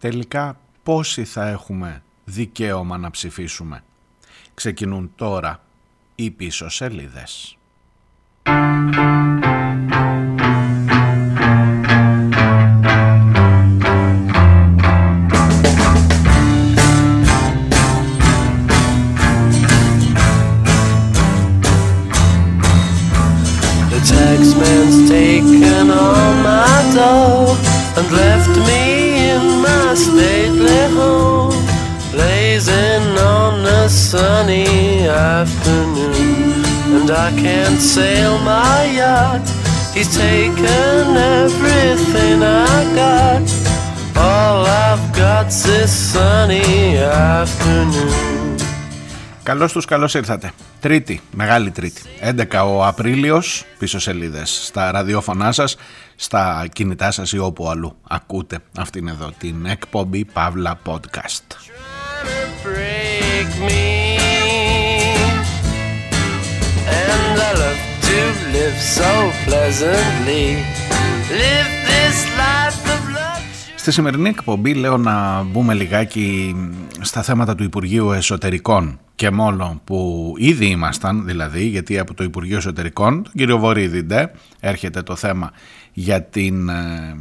τελικά πόσοι θα έχουμε δικαίωμα να ψηφίσουμε; Ξεκινούν τώρα οι πίσω σελίδες. I can't sail my yacht, he's taken everything I got. All I've got's this sunny afternoon. Καλώς τους, καλώς ήρθατε. Τρίτη, μεγάλη τρίτη. 11 ο Απρίλιος, πίσω σελίδες στα ραδιόφωνά σας, στα κινητά σας ή όπου αλλού ακούτε αυτήν εδώ την εκπομπή Παύλα Podcast. Στη σημερινή εκπομπή λέω να μπούμε λιγάκι στα θέματα του Υπουργείου Εσωτερικών και μόνο που ήδη ήμασταν δηλαδή γιατί από το Υπουργείο Εσωτερικών τον κύριο Βορύδη έρχεται το θέμα για, την, ε,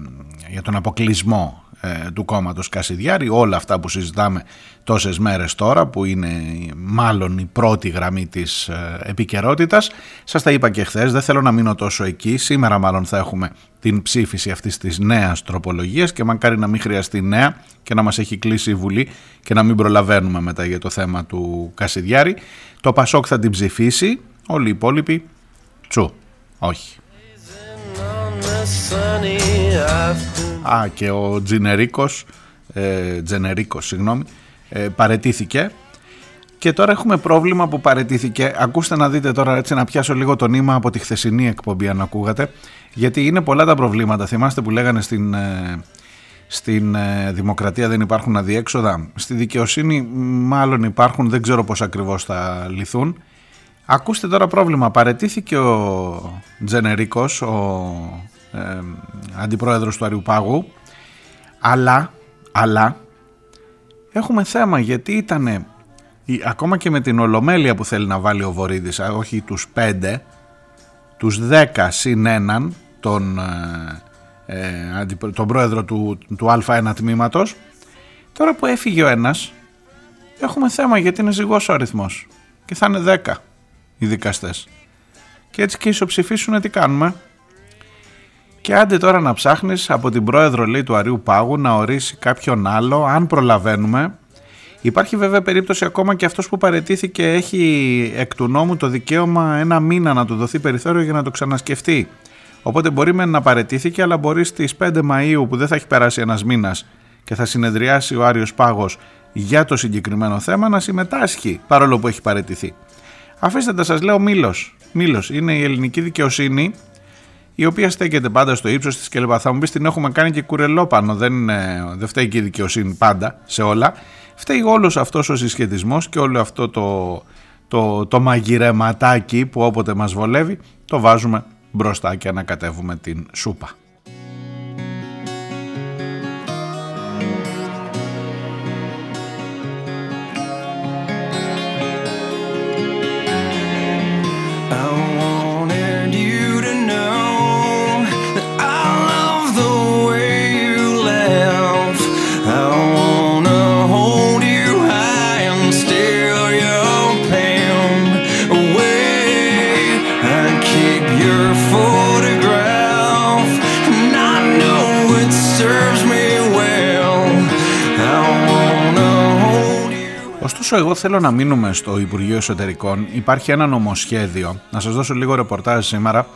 για τον αποκλεισμό ε, του κόμματος Κασιδιάρη. Όλα αυτά που συζητάμε τόσες μέρες τώρα που είναι μάλλον η πρώτη γραμμή της ε, επικαιρότητας. σας τα είπα και χθες, δεν θέλω να μείνω τόσο εκεί. Σήμερα μάλλον θα έχουμε την ψήφιση αυτής της νέας τροπολογίας και μακάρι να μην χρειαστεί νέα και να μας έχει κλείσει η Βουλή και να μην προλαβαίνουμε μετά για το θέμα του Κασιδιάρη. Το Πασόκ θα την ψηφίσει. Όλοι οι υπόλοιποι τσου όχι Α, και ο Τζινερίκος, ε, Τζενερίκος, συγγνώμη, ε, παρετήθηκε και τώρα έχουμε πρόβλημα που παρετήθηκε. Ακούστε να δείτε τώρα έτσι να πιάσω λίγο το νήμα από τη χθεσινή εκπομπή αν ακούγατε. Γιατί είναι πολλά τα προβλήματα. Θυμάστε που λέγανε στην, ε, στην ε, δημοκρατία δεν υπάρχουν αδιέξοδα; Στη δικαιοσύνη μάλλον υπάρχουν, δεν ξέρω πώς ακριβώς θα λυθούν. Ακούστε τώρα πρόβλημα. Παρετήθηκε ο Τζενερίκος, ο ε, αντιπρόεδρος του Αριουπάγου. Αλλά, αλλά έχουμε θέμα γιατί ήταν ακόμα και με την ολομέλεια που θέλει να βάλει ο Βορύδης όχι τους πέντε τους δέκα συν έναν τον, ε, ε τον πρόεδρο του, του Α1 τμήματος. Τώρα που έφυγε ο ένας έχουμε θέμα γιατί είναι ζυγός ο αριθμός και θα είναι δέκα οι δικαστές. Και έτσι και ισοψηφίσουν τι κάνουμε; Και άντε τώρα να ψάχνεις από την πρόεδρο λέει του Αρίου Πάγου να ορίσει κάποιον άλλο αν προλαβαίνουμε. Υπάρχει βέβαια περίπτωση ακόμα και αυτός που παρετήθηκε έχει εκ του νόμου το δικαίωμα ένα μήνα να του δοθεί περιθώριο για να το ξανασκεφτεί. Οπότε μπορεί με να παρετήθηκε αλλά μπορεί στις 5 Μαΐου που δεν θα έχει περάσει ένας μήνας και θα συνεδριάσει ο Άριος Πάγος για το συγκεκριμένο θέμα να συμμετάσχει παρόλο που έχει παρετηθεί. Αφήστε τα σας λέω Μήλος. Μήλος είναι η ελληνική δικαιοσύνη η οποία στέκεται πάντα στο ύψος της κλπ. Θα μου πεις την έχουμε κάνει και κουρελό πάνω. Δεν, δεν φταίει και η δικαιοσύνη πάντα σε όλα. Φταίει όλος αυτός ο συσχετισμός και όλο αυτό το, το, το μαγειρεματάκι που όποτε μας βολεύει το βάζουμε μπροστά και ανακατεύουμε την σούπα. Ωστόσο εγώ θέλω να μείνουμε στο Υπουργείο Εσωτερικών. Υπάρχει ένα νομοσχέδιο, να σας δώσω λίγο ρεπορτάζ σήμερα.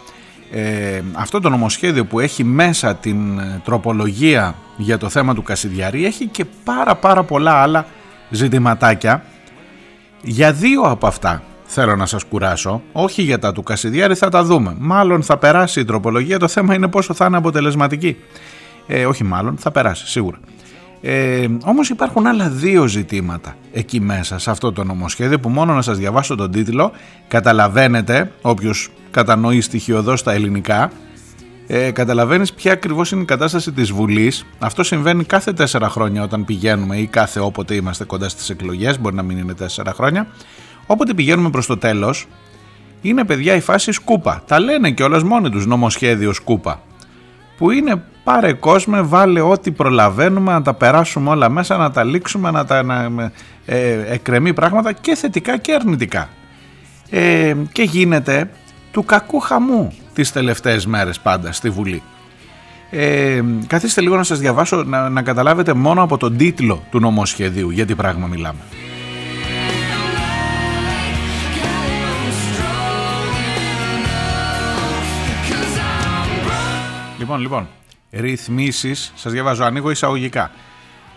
Ε, αυτό το νομοσχέδιο που έχει μέσα την ε, τροπολογία για το θέμα του Κασιδιάρη έχει και πάρα πάρα πολλά άλλα ζητηματάκια. Για δύο από αυτά θέλω να σας κουράσω, όχι για τα του Κασιδιάρη θα τα δούμε. Μάλλον θα περάσει η τροπολογία, το θέμα είναι πόσο θα είναι αποτελεσματική. Ε, όχι μάλλον, θα περάσει σίγουρα. Ε, όμως υπάρχουν άλλα δύο ζητήματα εκεί μέσα σε αυτό το νομοσχέδιο που μόνο να σας διαβάσω τον τίτλο καταλαβαίνετε όποιος κατανοεί στοιχειοδός στα ελληνικά ε, καταλαβαίνεις ποια ακριβώς είναι η κατάσταση της Βουλής. Αυτό συμβαίνει κάθε τέσσερα χρόνια όταν πηγαίνουμε ή κάθε όποτε είμαστε κοντά στις εκλογές, μπορεί να μην είναι τέσσερα χρόνια. Όποτε πηγαίνουμε προς το τέλος, είναι παιδιά η φάση σκούπα. Τα λένε και όλες μόνοι τους νομοσχέδιο σκούπα. Που είναι πάρε κόσμο, βάλε ό,τι προλαβαίνουμε, να τα περάσουμε όλα μέσα, να τα λήξουμε, να τα να, ε, εκκρεμεί πράγματα και θετικά και αρνητικά. Ε, και γίνεται του κακού χαμού τις τελευταίες μέρες πάντα στη Βουλή. Ε, καθίστε λίγο να σας διαβάσω να, να καταλάβετε μόνο από τον τίτλο του νομοσχεδίου για τι πράγμα μιλάμε. Λοιπόν, λοιπόν, ρυθμίσεις, σας διαβάζω, ανοίγω εισαγωγικά.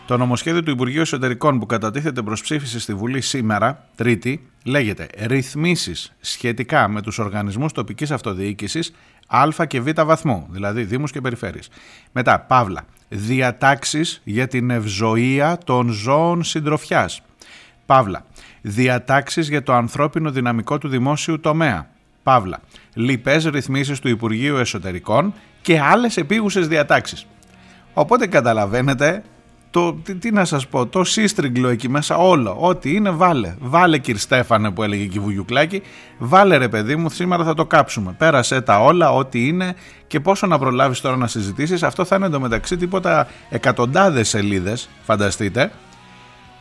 Το νομοσχέδιο του Υπουργείου Εσωτερικών που κατατίθεται προς ψήφιση στη Βουλή σήμερα, Τρίτη, λέγεται «Ρυθμίσεις σχετικά με τους οργανισμούς τοπικής αυτοδιοίκησης Α και Β βαθμού, δηλαδή Δήμους και Περιφέρειες». Μετά, Παύλα, «Διατάξεις για την ευζοία των ζώων συντροφιάς». Παύλα, «Διατάξεις για το ανθρώπινο δυναμικό του δημόσιου τομέα». Παύλα, «Λοιπές ρυθμίσεις του Υπουργείου Εσωτερικών και άλλες επίγουσες διατάξεις». Οπότε καταλαβαίνετε το, τι, τι, να σας πω, το σύστριγγλο εκεί μέσα όλο, ό,τι είναι βάλε. Βάλε κύριε Στέφανε που έλεγε και η Βουγιουκλάκη, βάλε ρε παιδί μου, σήμερα θα το κάψουμε. Πέρασε τα όλα, ό,τι είναι και πόσο να προλάβεις τώρα να συζητήσεις. Αυτό θα είναι εντωμεταξύ τίποτα εκατοντάδες σελίδες, φανταστείτε.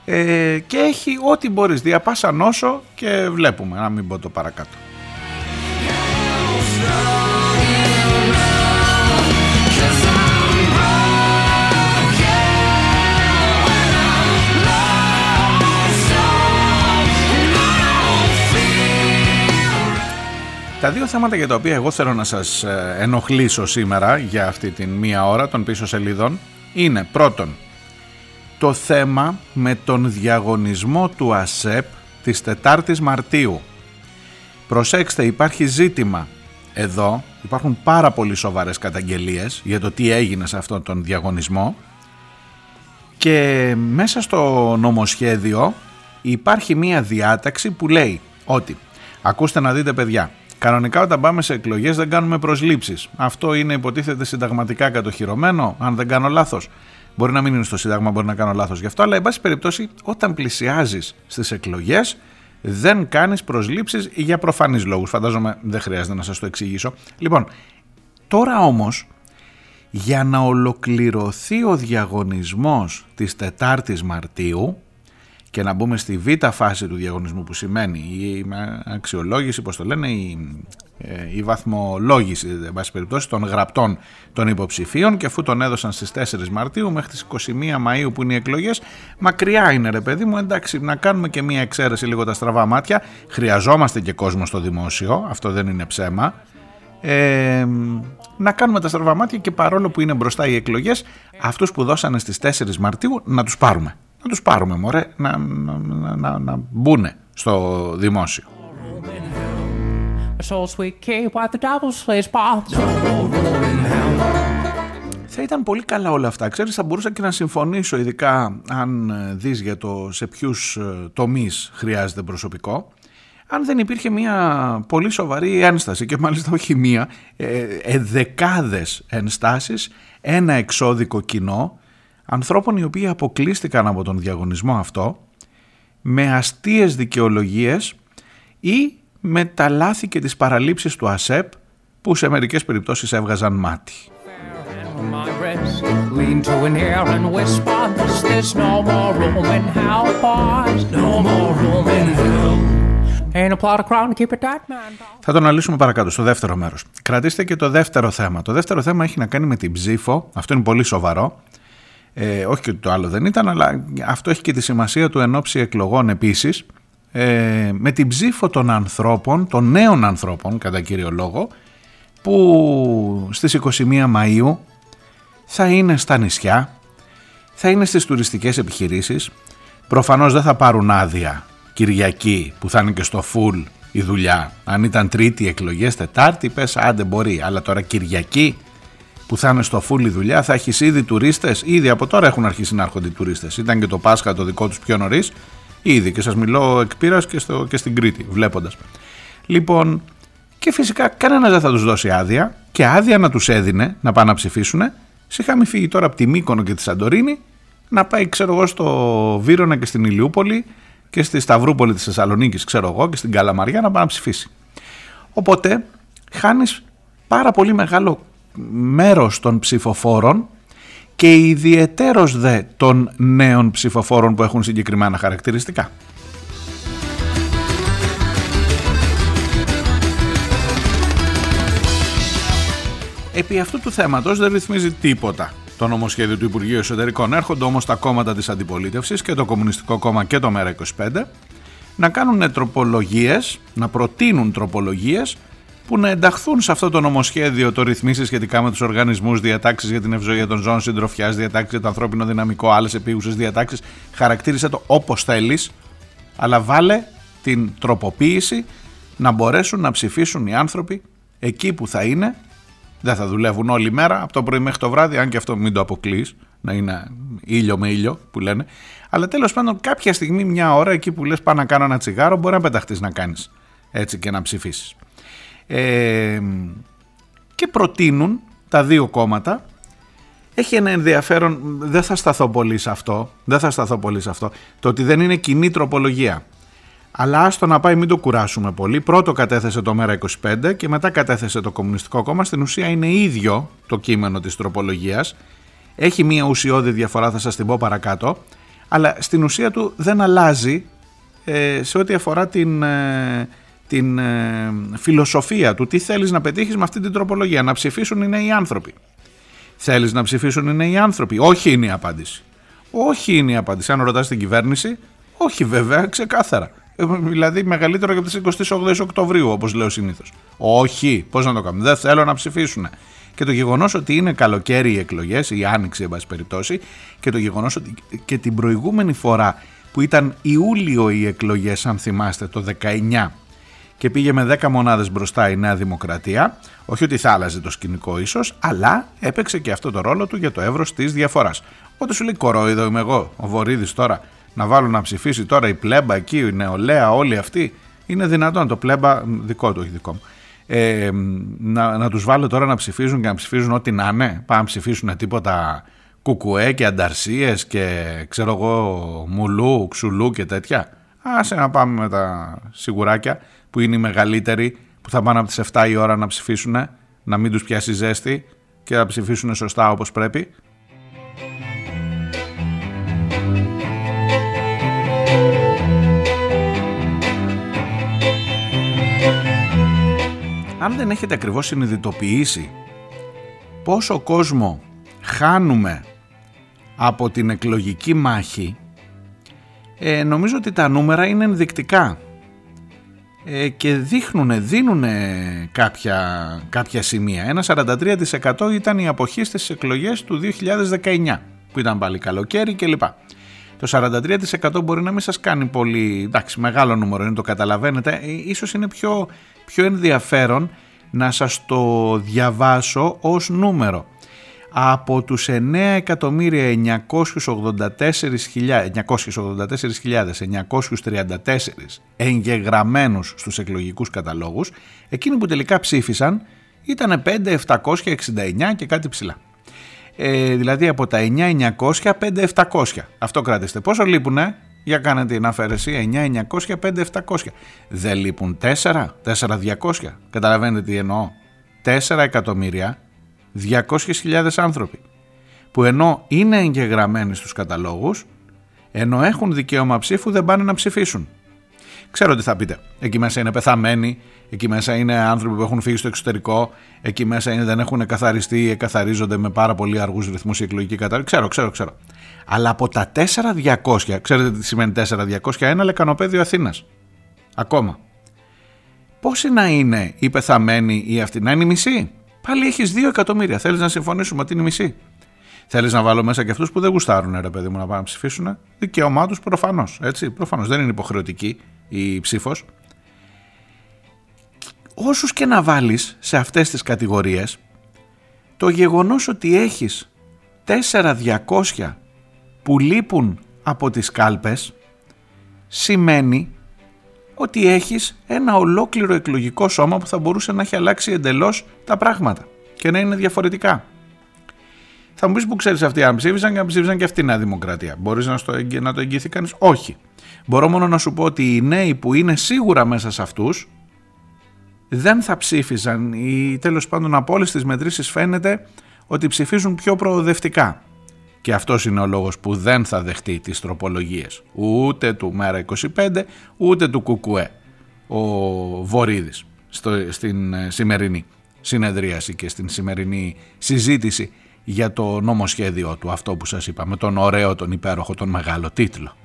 Ε, και έχει ό,τι μπορείς, διαπάσα νόσο και βλέπουμε, να μην πω το παρακάτω. Τα δύο θέματα για τα οποία εγώ θέλω να σας ε, ενοχλήσω σήμερα για αυτή την μία ώρα των πίσω σελίδων είναι πρώτον το θέμα με τον διαγωνισμό του ΑΣΕΠ της 4ης Μαρτίου. Προσέξτε υπάρχει ζήτημα εδώ, υπάρχουν πάρα πολύ σοβαρές καταγγελίες για το τι έγινε σε αυτόν τον διαγωνισμό και μέσα στο νομοσχέδιο υπάρχει μία διάταξη που λέει ότι ακούστε να δείτε παιδιά Κανονικά όταν πάμε σε εκλογές δεν κάνουμε προσλήψεις. Αυτό είναι υποτίθεται συνταγματικά κατοχυρωμένο, αν δεν κάνω λάθος. Μπορεί να μην είναι στο Σύνταγμα, μπορεί να κάνω λάθος γι' αυτό, αλλά εν πάση περιπτώσει όταν πλησιάζεις στις εκλογές δεν κάνεις προσλήψεις για προφανείς λόγους. Φαντάζομαι δεν χρειάζεται να σας το εξηγήσω. Λοιπόν, τώρα όμως για να ολοκληρωθεί ο διαγωνισμός της 4ης Μαρτίου και να μπούμε στη β' φάση του διαγωνισμού που σημαίνει η αξιολόγηση, πώς το λένε, η, ε, η βαθμολόγηση εν πάση περιπτώσει, των γραπτών των υποψηφίων. Και αφού τον έδωσαν στις 4 Μαρτίου μέχρι τις 21 Μαΐου που είναι οι εκλογές μακριά είναι ρε παιδί μου εντάξει να κάνουμε και μια εξαίρεση λίγο τα στραβά μάτια. Χρειαζόμαστε και κόσμο στο δημόσιο αυτό δεν είναι ψέμα. Ε, να κάνουμε τα στραβά μάτια και παρόλο που είναι μπροστά οι εκλογές αυτούς που δώσανε στις 4 Μαρτίου να τους πάρουμε να τους πάρουμε μωρέ, να, να, να, να μπουν στο δημόσιο. Θα ήταν πολύ καλά όλα αυτά. Ξέρεις, θα μπορούσα και να συμφωνήσω, ειδικά αν ε, δεις για το σε ποιους ε, τομείς χρειάζεται προσωπικό. Αν δεν υπήρχε μια πολύ σοβαρή ένσταση και μάλιστα όχι μία, ε, ε, δεκάδες ενστάσεις, ένα εξώδικο κοινό ανθρώπων οι οποίοι αποκλείστηκαν από τον διαγωνισμό αυτό με αστείες δικαιολογίες ή με τα λάθη και τις παραλήψεις του ΑΣΕΠ που σε μερικές περιπτώσεις έβγαζαν μάτι. Θα το αναλύσουμε παρακάτω στο δεύτερο μέρος. Κρατήστε και το δεύτερο θέμα. Το δεύτερο θέμα έχει να κάνει με την ψήφο. Αυτό είναι πολύ σοβαρό. Ε, όχι και το άλλο δεν ήταν, αλλά αυτό έχει και τη σημασία του εν ώψη εκλογών επίσης, ε, με την ψήφο των ανθρώπων, των νέων ανθρώπων κατά κύριο λόγο, που στις 21 Μαΐου θα είναι στα νησιά, θα είναι στις τουριστικές επιχειρήσεις, προφανώς δεν θα πάρουν άδεια Κυριακή που θα είναι και στο φουλ η δουλειά. Αν ήταν τρίτη εκλογές, τετάρτη, πες άντε μπορεί, αλλά τώρα Κυριακή που θα είναι στο φούλη δουλειά, θα έχεις ήδη τουρίστες. Ήδη από τώρα έχουν αρχίσει να έρχονται οι τουρίστες. Ήταν και το Πάσχα το δικό τους πιο νωρίς. Ήδη και σας μιλώ εκ και, και στην Κρήτη, βλέποντας. Λοιπόν, και φυσικά κανένας δεν θα τους δώσει άδεια και άδεια να τους έδινε να πάνε να ψηφίσουν. Είχαμε φύγει τώρα από τη Μύκονο και τη Σαντορίνη να πάει, ξέρω εγώ, στο Βύρονα και στην Ηλιούπολη και στη Σταυρούπολη της Θεσσαλονίκης, ξέρω εγώ, και στην Καλαμαριά να πάει να ψηφίσει. Οπότε χάνεις πάρα πολύ μεγάλο μέρος των ψηφοφόρων και ιδιαιτέρως δε των νέων ψηφοφόρων που έχουν συγκεκριμένα χαρακτηριστικά. Επί αυτού του θέματος δεν ρυθμίζει τίποτα το νομοσχέδιο του Υπουργείου Εσωτερικών. Έρχονται όμως τα κόμματα της αντιπολίτευσης και το Κομμουνιστικό Κόμμα και το ΜΕΡΑ25 να κάνουν τροπολογίες, να προτείνουν τροπολογίες που να ενταχθούν σε αυτό το νομοσχέδιο το ρυθμίσεις σχετικά με τους οργανισμούς, διατάξεις για την ευζοία των ζώων συντροφιάς, διατάξεις για το ανθρώπινο δυναμικό, άλλες επίγουσες διατάξεις. Χαρακτήρισε το όπως θέλεις, αλλά βάλε την τροποποίηση να μπορέσουν να ψηφίσουν οι άνθρωποι εκεί που θα είναι. Δεν θα δουλεύουν όλη μέρα από το πρωί μέχρι το βράδυ, αν και αυτό μην το αποκλείς, να είναι ήλιο με ήλιο που λένε. Αλλά τέλος πάντων, κάποια στιγμή, μια ώρα εκεί που λες πάω να κάνω ένα τσιγάρο, μπορεί να πεταχτείς να κάνεις έτσι και να ψηφίσεις και προτείνουν τα δύο κόμματα έχει ένα ενδιαφέρον, δεν θα σταθώ πολύ σε αυτό, δεν θα σταθώ πολύ σε αυτό, το ότι δεν είναι κοινή τροπολογία. Αλλά άστο να πάει μην το κουράσουμε πολύ. Πρώτο κατέθεσε το ΜΕΡΑ25 και μετά κατέθεσε το Κομμουνιστικό Κόμμα. Στην ουσία είναι ίδιο το κείμενο της τροπολογίας. Έχει μία ουσιώδη διαφορά, θα σας την πω παρακάτω. Αλλά στην ουσία του δεν αλλάζει ε, σε ό,τι αφορά την, ε, την ε, φιλοσοφία του. Τι θέλεις να πετύχεις με αυτή την τροπολογία. Να ψηφίσουν οι νέοι άνθρωποι. Θέλεις να ψηφίσουν οι νέοι άνθρωποι. Όχι είναι η απάντηση. Όχι είναι η απάντηση. Αν ρωτάς την κυβέρνηση, όχι βέβαια, ξεκάθαρα. Ε, δηλαδή μεγαλύτερο και από τις 28 Οκτωβρίου, όπως λέω συνήθως. Όχι, πώς να το κάνουμε; Δεν θέλω να ψηφίσουν. Και το γεγονός ότι είναι καλοκαίρι οι εκλογές, η άνοιξη, εν πάση περιπτώσει, και το γεγονός ότι και την προηγούμενη φορά που ήταν Ιούλιο οι εκλογές, αν θυμάστε, το 19, και πήγε με 10 μονάδες μπροστά η Νέα Δημοκρατία. Όχι ότι θα άλλαζε το σκηνικό ίσως, αλλά έπαιξε και αυτό το ρόλο του για το εύρος της διαφοράς. Οπότε σου λέει κορόιδο είμαι εγώ, ο Βορύδης τώρα, να βάλω να ψηφίσει τώρα η πλέμπα εκεί, η νεολαία, όλοι αυτοί. Είναι δυνατόν το πλέμπα, δικό του, όχι δικό μου. Ε, να, να τους βάλω τώρα να ψηφίζουν και να ψηφίζουν ό,τι να είναι. Πάμε να ψηφίσουν τίποτα κουκουέ και ανταρσίες και ξέρω εγώ μουλού, ξουλού και τέτοια. Άσε να πάμε με τα σιγουράκια που είναι οι μεγαλύτεροι που θα πάνε από τις 7 η ώρα να ψηφίσουν, να μην τους πιάσει ζέστη και να ψηφίσουν σωστά όπως πρέπει. Αν δεν έχετε ακριβώς συνειδητοποιήσει πόσο κόσμο χάνουμε από την εκλογική μάχη, ε, νομίζω ότι τα νούμερα είναι ενδεικτικά. Ε, και δείχνουν, δίνουν κάποια, κάποια σημεία. Ένα 43% ήταν η αποχή στις εκλογές του 2019 που ήταν πάλι καλοκαίρι κλπ. Το 43% μπορεί να μην σας κάνει πολύ, εντάξει μεγάλο νούμερο είναι το καταλαβαίνετε, ε, ίσως είναι πιο, πιο ενδιαφέρον να σας το διαβάσω ως νούμερο από τους 9.984.934 εγγεγραμμένους στους εκλογικούς καταλόγους, εκείνοι που τελικά ψήφισαν ήταν 5.769 και κάτι ψηλά. Ε, δηλαδή από τα 9.900 5.700. Αυτό κρατήστε. Πόσο λείπουνε, για κάνετε την αφαίρεση, 9.900 5.700. Δεν λείπουν 4, 4.200. Καταλαβαίνετε τι εννοώ. 4 εκατομμύρια 200.000 άνθρωποι που ενώ είναι εγγεγραμμένοι στους καταλόγους ενώ έχουν δικαίωμα ψήφου δεν πάνε να ψηφίσουν. Ξέρω τι θα πείτε. Εκεί μέσα είναι πεθαμένοι, εκεί μέσα είναι άνθρωποι που έχουν φύγει στο εξωτερικό, εκεί μέσα είναι, δεν έχουν καθαριστεί ή εκαθαρίζονται με πάρα πολύ αργούς ρυθμούς η εκλογική κατάρρευση. Ξέρω, ξέρω, ξέρω. Αλλά από τα 4.200, ξέρετε τι σημαίνει 4.200, ένα λεκανοπέδιο Αθήνας. Ακόμα. Πόσοι να είναι οι πεθαμένοι ή αυτοί, να είναι οι μισοί; Πάλι έχεις 2 εκατομμύρια. Θέλεις να συμφωνήσουμε ότι είναι μισή; Θέλεις να βάλω μέσα και αυτούς που δεν γουστάρουν, ρε παιδί μου, να πάνε να ψηφίσουν. Δικαίωμά τους προφανώς. Έτσι, προφανώς δεν είναι υποχρεωτική η ψήφος. Όσους και να βάλεις σε αυτές τις κατηγορίες, το γεγονός ότι έχεις 4.200 που λείπουν από τις κάλπες σημαίνει ότι έχεις ένα ολόκληρο εκλογικό σώμα που θα μπορούσε να έχει αλλάξει εντελώς τα πράγματα και να είναι διαφορετικά. Θα μου πεις που ξέρεις αυτοί αν ψήφισαν και αν ψήφισαν και αυτή η Νέα Δημοκρατία. Μπορείς να, να το εγγυηθεί κανείς; Όχι. Μπορώ μόνο να σου πω ότι οι νέοι που είναι σίγουρα μέσα σε αυτούς δεν θα ψήφισαν ή τέλος πάντων από όλες τις μετρήσεις φαίνεται ότι ψηφίζουν πιο προοδευτικά. Και αυτός είναι ο λόγος που δεν θα δεχτεί τις τροπολογίες ούτε του Μέρα 25 ούτε του Κουκουέ ο Βορύδης στο, στην ε, σημερινή συνεδρίαση και στην σημερινή συζήτηση για το νομοσχέδιο του αυτό που σας είπα με τον ωραίο, τον υπέροχο, τον μεγάλο τίτλο.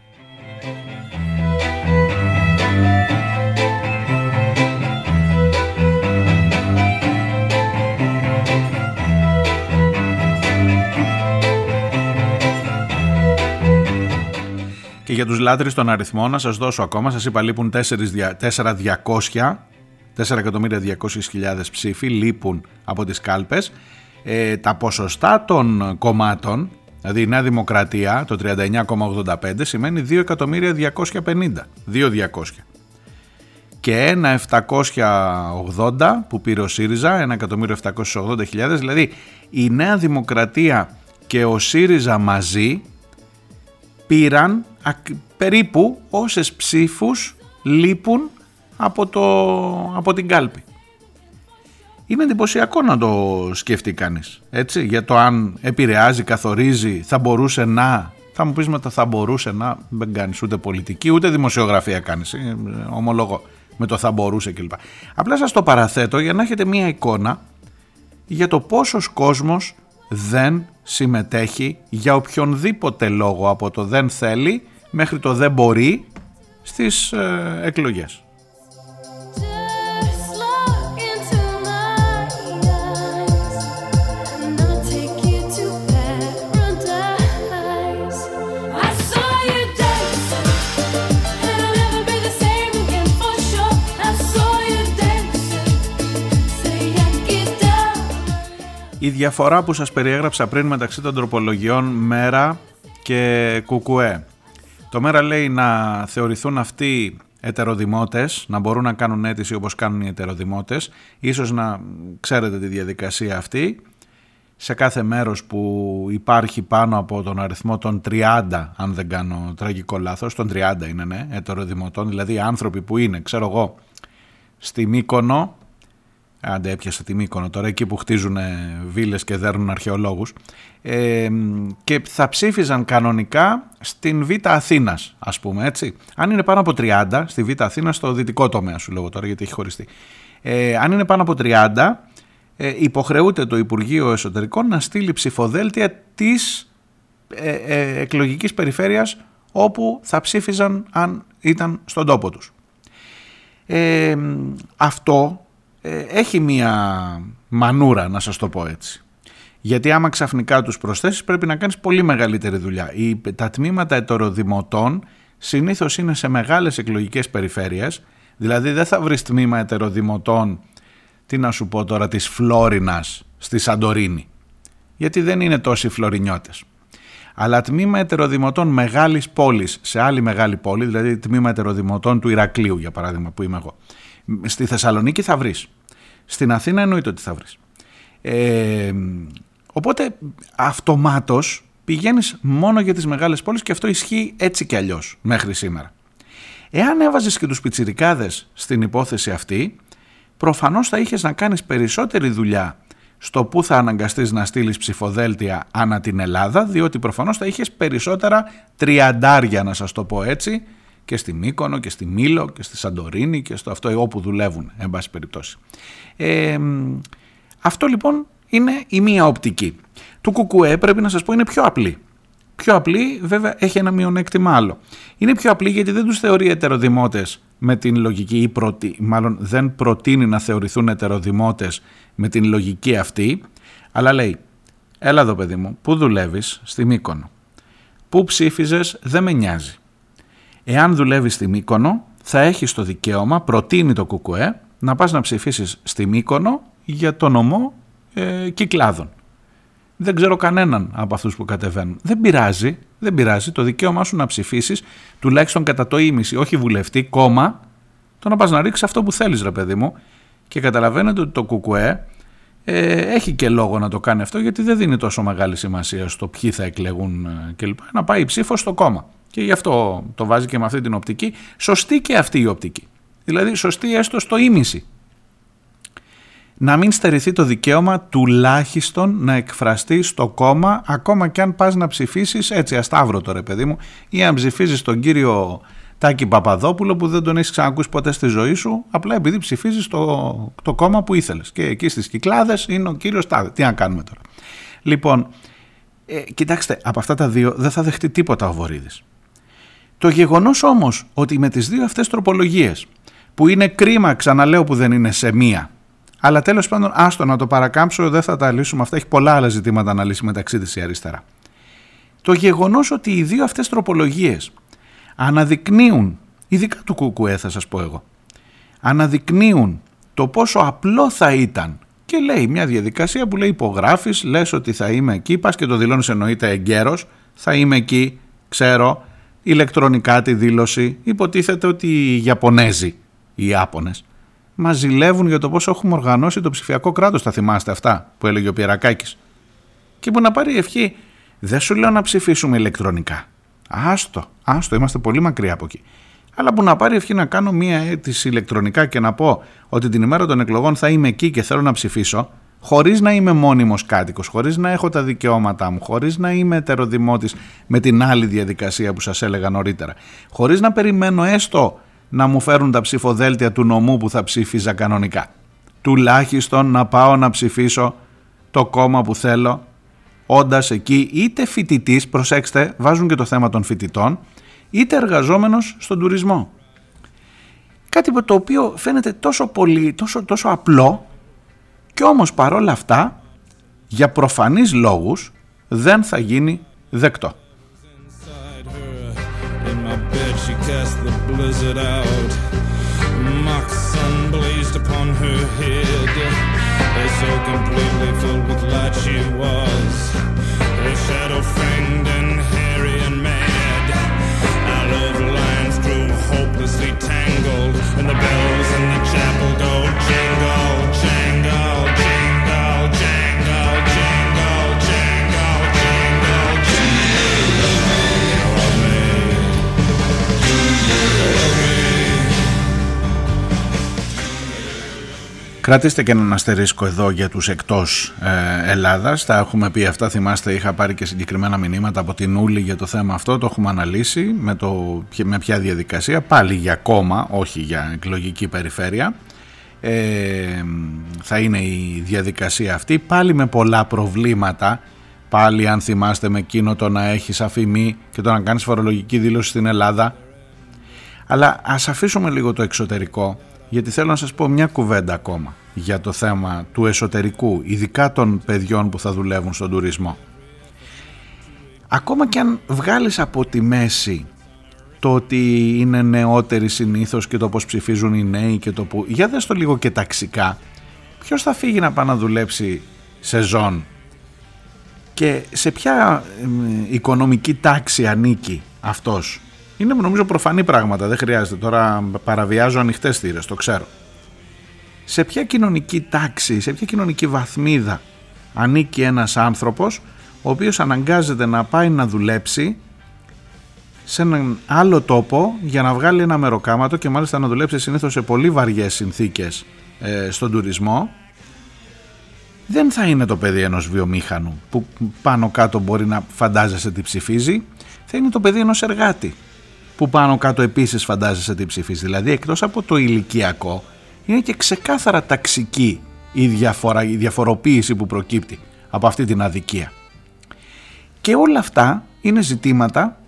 Και για τους λάτρεις των αριθμών να σας δώσω ακόμα, σας είπα λείπουν 4.200 4.200.000 ψήφοι λείπουν από τις κάλπες. Ε, τα ποσοστά των κομμάτων, δηλαδή η Νέα Δημοκρατία το 39,85 σημαίνει 2.250.000. 2.200. Και ένα 780 που πήρε ο ΣΥΡΙΖΑ, 1.780.000, δηλαδή η Νέα Δημοκρατία και ο ΣΥΡΙΖΑ μαζί πήραν περίπου όσες ψήφους λείπουν από, το, από την κάλπη. Είναι εντυπωσιακό να το σκεφτεί κανείς, έτσι, για το αν επηρεάζει, καθορίζει, θα μπορούσε να... Θα μου πεις μετά θα μπορούσε να, δεν κάνεις ούτε πολιτική, ούτε δημοσιογραφία κάνεις, ε, ομολόγω με το θα μπορούσε κλπ. Απλά σας το παραθέτω για να έχετε μία εικόνα για το πόσος κόσμος δεν συμμετέχει για οποιονδήποτε λόγο από το δεν θέλει μέχρι το δεν μπορεί στις ε, εκλογές. Η διαφορά που σας περιέγραψα πριν μεταξύ των τροπολογιών μέρα και κουκουέ. Το μέρα λέει να θεωρηθούν αυτοί ετεροδημότες, να μπορούν να κάνουν αίτηση όπως κάνουν οι ετεροδημότες, ίσως να ξέρετε τη διαδικασία αυτή, σε κάθε μέρος που υπάρχει πάνω από τον αριθμό των 30, αν δεν κάνω τραγικό λάθος, των 30 είναι ναι, ετεροδημοτών, δηλαδή άνθρωποι που είναι, ξέρω εγώ, στη Μύκονο, Άντε έπιασα τη Μύκονο τώρα, εκεί που χτίζουν βίλες και δέρνουν αρχαιολόγους ε, και θα ψήφιζαν κανονικά στην Β' Αθήνας ας πούμε έτσι. Αν είναι πάνω από 30, στη Β' Αθήνας στο δυτικό τομέα σου λόγω τώρα γιατί έχει χωριστεί. Ε, αν είναι πάνω από 30 ε, υποχρεούται το Υπουργείο Εσωτερικών να στείλει ψηφοδέλτια της ε, ε, εκλογικής περιφέρειας όπου θα ψήφιζαν αν ήταν στον τόπο τους. Ε, αυτό ε, έχει μία μανούρα να σας το πω έτσι. Γιατί άμα ξαφνικά τους προσθέσεις πρέπει να κάνεις πολύ μεγαλύτερη δουλειά. τα τμήματα ετεροδημοτών συνήθως είναι σε μεγάλες εκλογικές περιφέρειες, δηλαδή δεν θα βρεις τμήμα ετεροδημοτών, τι να σου πω τώρα, της Φλόρινας στη Σαντορίνη. Γιατί δεν είναι τόσοι φλωρινιώτες. Αλλά τμήμα ετεροδημοτών μεγάλης πόλης σε άλλη μεγάλη πόλη, δηλαδή τμήμα ετεροδημοτών του Ηρακλείου για παράδειγμα που είμαι εγώ, στη Θεσσαλονίκη θα βρεις. Στην Αθήνα εννοείται ότι θα βρεις. Ε, οπότε αυτομάτως πηγαίνεις μόνο για τις μεγάλες πόλεις και αυτό ισχύει έτσι κι αλλιώς μέχρι σήμερα. Εάν έβαζες και τους πιτσιρικάδες στην υπόθεση αυτή, προφανώς θα είχες να κάνεις περισσότερη δουλειά στο που θα αναγκαστείς να στείλεις ψηφοδέλτια ανά την Ελλάδα, διότι προφανώς θα είχες περισσότερα τριαντάρια να σας το πω έτσι, και στη Μύκονο και στη Μήλο και στη Σαντορίνη και στο αυτό όπου δουλεύουν, εν πάση περιπτώσει. Ε, αυτό λοιπόν είναι η μία οπτική. Του κουκουέ πρέπει να σας πω είναι πιο απλή. Πιο απλή βέβαια έχει ένα μειονέκτημα άλλο. Είναι πιο απλή γιατί δεν τους θεωρεί ετεροδημότες με την λογική ή προτι... μάλλον δεν προτείνει να θεωρηθούν ετεροδημότες με την λογική αυτή αλλά λέει έλα εδώ παιδί μου που δουλεύεις στη Μύκονο που ψήφιζες δεν με νοιάζει Εάν δουλεύεις στη Μύκονο, θα έχεις το δικαίωμα, προτείνει το ΚΚΕ, να πας να ψηφίσεις στη Μύκονο για το νομό ε, Κυκλάδων. Δεν ξέρω κανέναν από αυτούς που κατεβαίνουν. Δεν πειράζει, δεν πειράζει το δικαίωμά σου να ψηφίσεις τουλάχιστον κατά το ίμιση, όχι βουλευτή, κόμμα, το να πας να ρίξεις αυτό που θέλεις ρε παιδί μου και καταλαβαίνετε ότι το κουκουέ ε, έχει και λόγο να το κάνει αυτό γιατί δεν δίνει τόσο μεγάλη σημασία στο ποιοι θα εκλεγούν ε, κλπ. Να πάει η ψήφος στο κόμμα. Και γι' αυτό το βάζει και με αυτή την οπτική. Σωστή και αυτή η οπτική. Δηλαδή σωστή έστω στο ίμιση. Να μην στερηθεί το δικαίωμα τουλάχιστον να εκφραστεί στο κόμμα ακόμα και αν πας να ψηφίσεις έτσι ασταύρωτο ρε παιδί μου ή αν ψηφίζεις τον κύριο Τάκη Παπαδόπουλο που δεν τον έχεις ξανακούσει ποτέ στη ζωή σου, απλά επειδή ψηφίζεις το, το κόμμα που ήθελες. Και εκεί στις Κυκλάδες είναι ο κύριος Τάδε. Τι να κάνουμε τώρα. Λοιπόν, ε, κοιτάξτε, από αυτά τα δύο δεν θα δεχτεί τίποτα ο Βορύδης. Το γεγονός όμως ότι με τις δύο αυτές τροπολογίες, που είναι κρίμα, ξαναλέω που δεν είναι σε μία, αλλά τέλος πάντων, άστο να το παρακάμψω, δεν θα τα λύσουμε αυτά. Έχει πολλά άλλα ζητήματα να λύσει μεταξύ της η αριστερά. Το γεγονός ότι οι δύο αυτές τροπολογίες αναδεικνύουν, ειδικά του Κουκουέ θα σας πω εγώ, αναδεικνύουν το πόσο απλό θα ήταν και λέει μια διαδικασία που λέει υπογράφεις, λες ότι θα είμαι εκεί, πας και το δηλώνεις εννοείται εγκαίρος, θα είμαι εκεί, ξέρω, ηλεκτρονικά τη δήλωση, υποτίθεται ότι οι Ιαπωνέζοι, οι Ιάπωνες, μας ζηλεύουν για το πόσο έχουμε οργανώσει το ψηφιακό κράτος, θα θυμάστε αυτά που έλεγε ο Πιερακάκης; Και που να πάρει ευχή, δεν σου λέω να ψηφίσουμε ηλεκτρονικά. Άστο, άστο, είμαστε πολύ μακριά από εκεί. Αλλά που να πάρει ευχή να κάνω μία αίτηση ηλεκτρονικά και να πω ότι την ημέρα των εκλογών θα είμαι εκεί και θέλω να ψηφίσω, χωρίς να είμαι μόνιμος κάτοικος, χωρίς να έχω τα δικαιώματά μου, χωρίς να είμαι ετεροδημότης με την άλλη διαδικασία που σας έλεγα νωρίτερα, χωρίς να περιμένω έστω να μου φέρουν τα ψηφοδέλτια του νομού που θα ψήφιζα κανονικά. Τουλάχιστον να πάω να ψηφίσω το κόμμα που θέλω όντας εκεί είτε φοιτητής, προσέξτε, βάζουν και το θέμα των φοιτητών, είτε εργαζόμενος στον τουρισμό. Κάτι το οποίο φαίνεται τόσο πολύ, τόσο, τόσο απλό και όμως παρόλα αυτά για προφανείς λόγους δεν θα γίνει δεκτό. so completely filled with light Κρατήστε και έναν αστερίσκο εδώ για τους εκτός ε, Ελλάδας. Τα έχουμε πει αυτά, θυμάστε είχα πάρει και συγκεκριμένα μηνύματα από την Ούλη για το θέμα αυτό. Το έχουμε αναλύσει με, το, με ποια διαδικασία, πάλι για κόμμα, όχι για εκλογική περιφέρεια. Ε, θα είναι η διαδικασία αυτή, πάλι με πολλά προβλήματα. Πάλι αν θυμάστε με εκείνο το να έχεις αφημί και το να κάνεις φορολογική δήλωση στην Ελλάδα. Αλλά ας αφήσουμε λίγο το εξωτερικό γιατί θέλω να σας πω μια κουβέντα ακόμα για το θέμα του εσωτερικού, ειδικά των παιδιών που θα δουλεύουν στον τουρισμό. Ακόμα και αν βγάλεις από τη μέση το ότι είναι νεότεροι συνήθως και το πώς ψηφίζουν οι νέοι και το που... Για δες το λίγο και ταξικά. Ποιος θα φύγει να πάει να δουλέψει σεζόν και σε ποια οικονομική τάξη ανήκει αυτός; Είναι νομίζω προφανή πράγματα, δεν χρειάζεται. Τώρα παραβιάζω ανοιχτές θύρες, το ξέρω. Σε ποια κοινωνική τάξη, σε ποια κοινωνική βαθμίδα ανήκει ένας άνθρωπος ο οποίος αναγκάζεται να πάει να δουλέψει σε έναν άλλο τόπο για να βγάλει ένα μεροκάματο και μάλιστα να δουλέψει συνήθως σε πολύ βαριές συνθήκες ε, στον τουρισμό δεν θα είναι το παιδί ενός βιομήχανου που πάνω κάτω μπορεί να φαντάζεσαι τι ψηφίζει θα είναι το παιδί ενός εργάτη που πάνω κάτω επίσης φαντάζεσαι τι ψηφίζει. Δηλαδή εκτός από το ηλικιακό είναι και ξεκάθαρα ταξική η, διαφορα, η διαφοροποίηση που προκύπτει από αυτή την αδικία. Και όλα αυτά είναι ζητήματα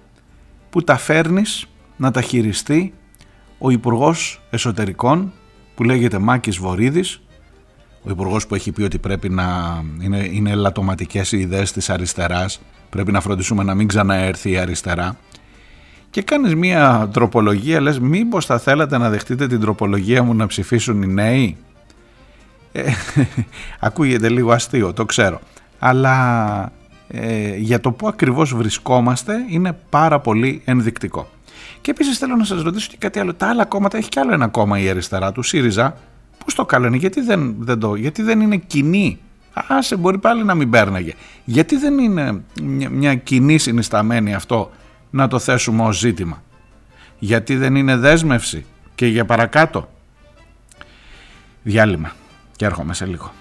που τα φέρνεις να τα χειριστεί ο Υπουργός Εσωτερικών που λέγεται Μάκης Βορύδης ο Υπουργός που έχει πει ότι πρέπει να είναι, είναι λατωματικές οι ιδέες της αριστεράς πρέπει να φροντίσουμε να μην ξαναέρθει η αριστερά και κάνεις μία τροπολογία, λες μήπως θα θέλατε να δεχτείτε την τροπολογία μου να ψηφίσουν οι νέοι; Ε, ακούγεται λίγο αστείο, το ξέρω. Αλλά ε, για το πού ακριβώς βρισκόμαστε είναι πάρα πολύ ενδεικτικό. Και επίσης θέλω να σας ρωτήσω και κάτι άλλο. Τα άλλα κόμματα, έχει κι άλλο ένα κόμμα η αριστερά του, ΣΥΡΙΖΑ. Πώς το καλένε, γιατί δεν, δεν, το, γιατί δεν είναι κοινή; Άσε μπορεί πάλι να μην πέρναγε. Γιατί δεν είναι μια, μια κοινή συνισταμένη αυτό να το θέσουμε ως ζήτημα. Γιατί δεν είναι δέσμευση και για παρακάτω. Διάλειμμα και έρχομαι σε λίγο.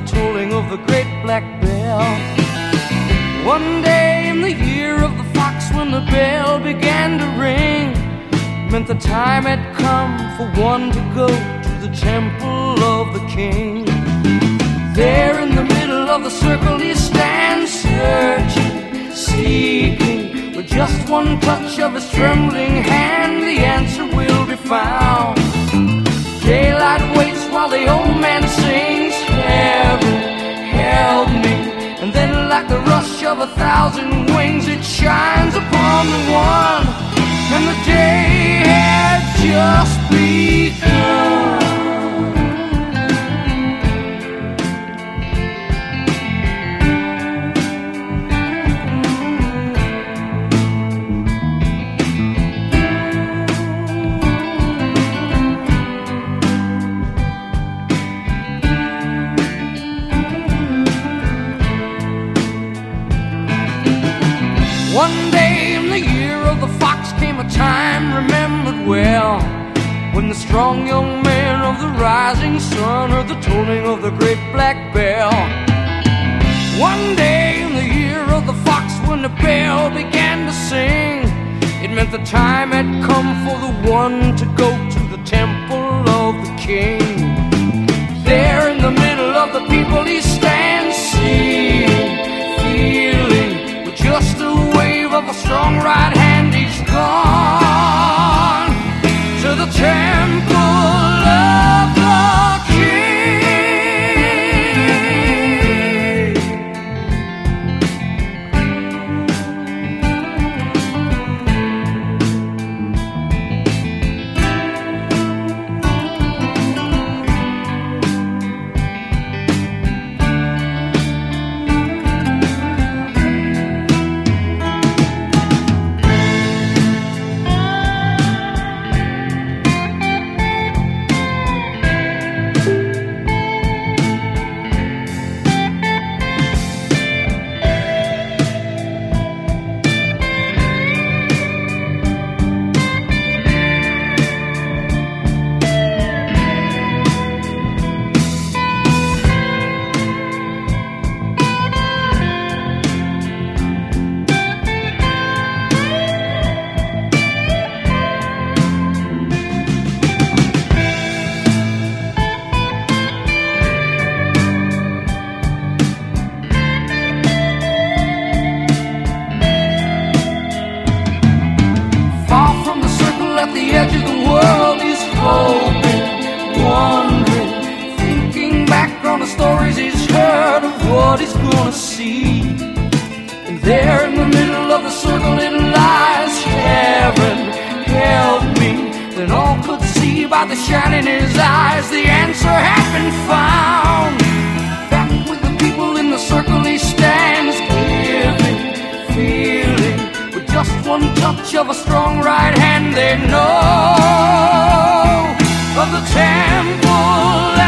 the tolling of the great black bell. One day in the year of the fox, when the bell began to ring, meant the time had come for one to go to the temple of the king. There in the middle of the circle, he stands searching, seeking. With just one touch of his trembling hand, the answer will be found. Daylight waits while the old man like the rush of a thousand wings. It shines upon the one, and the day has just begun. well. When the strong young man of the rising sun heard the tolling of the great black bell. One day in the year of the fox, when the bell began to sing, it meant the time had come for the one to go to the temple of the king. Touch of a strong right hand, they know. Of the temple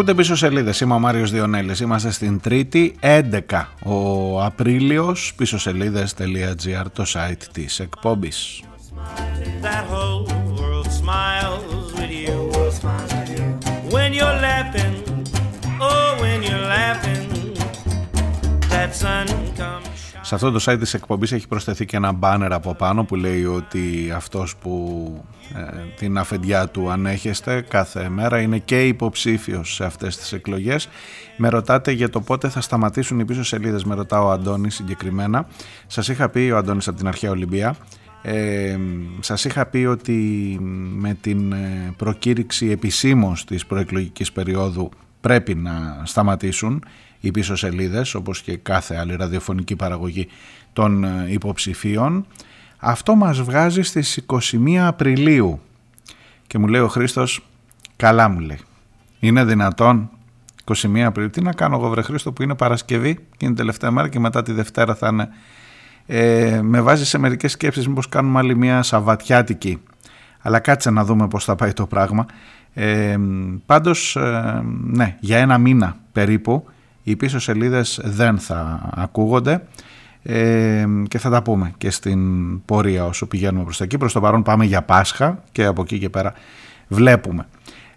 Ακούτε πίσω σελίδες, είμαι ο Μάριος Διονέλης, είμαστε στην Τρίτη 11 ο Απρίλιος, πίσω σελίδες.gr το site της εκπομπής. Σε αυτό το site της εκπομπής έχει προσθεθεί και ένα μπάνερ από πάνω που λέει ότι αυτός που ε, την αφεντιά του ανέχεστε κάθε μέρα είναι και υποψήφιος σε αυτές τις εκλογές. Με ρωτάτε για το πότε θα σταματήσουν οι πίσω σελίδες, με ρωτά ο Αντώνης συγκεκριμένα. Σας είχα πει ο Αντώνης από την αρχαία Ολυμπία, ε, σας είχα πει ότι με την ε, προκήρυξη επισήμως της προεκλογικής περίοδου πρέπει να σταματήσουν οι πίσω σελίδες όπως και κάθε άλλη ραδιοφωνική παραγωγή των ε, υποψηφίων. Αυτό μας βγάζει στις 21 Απριλίου. Και μου λέει ο Χρήστος καλά μου λέει. Είναι δυνατόν 21 Απριλίου. Τι να κάνω εγώ βρε Χρήστο που είναι Παρασκευή και είναι τελευταία μέρα και μετά τη Δευτέρα θα είναι ε, με βάζει σε μερικές σκέψεις μήπως κάνουμε άλλη μια Σαββατιάτικη. Αλλά κάτσε να δούμε πώς θα πάει το πράγμα. Ε, πάντως ε, ναι για ένα μήνα περίπου οι πίσω σελίδες δεν θα ακούγονται ε, και θα τα πούμε και στην πορεία όσο πηγαίνουμε προς τα εκεί. Προς το παρόν πάμε για Πάσχα και από εκεί και πέρα βλέπουμε.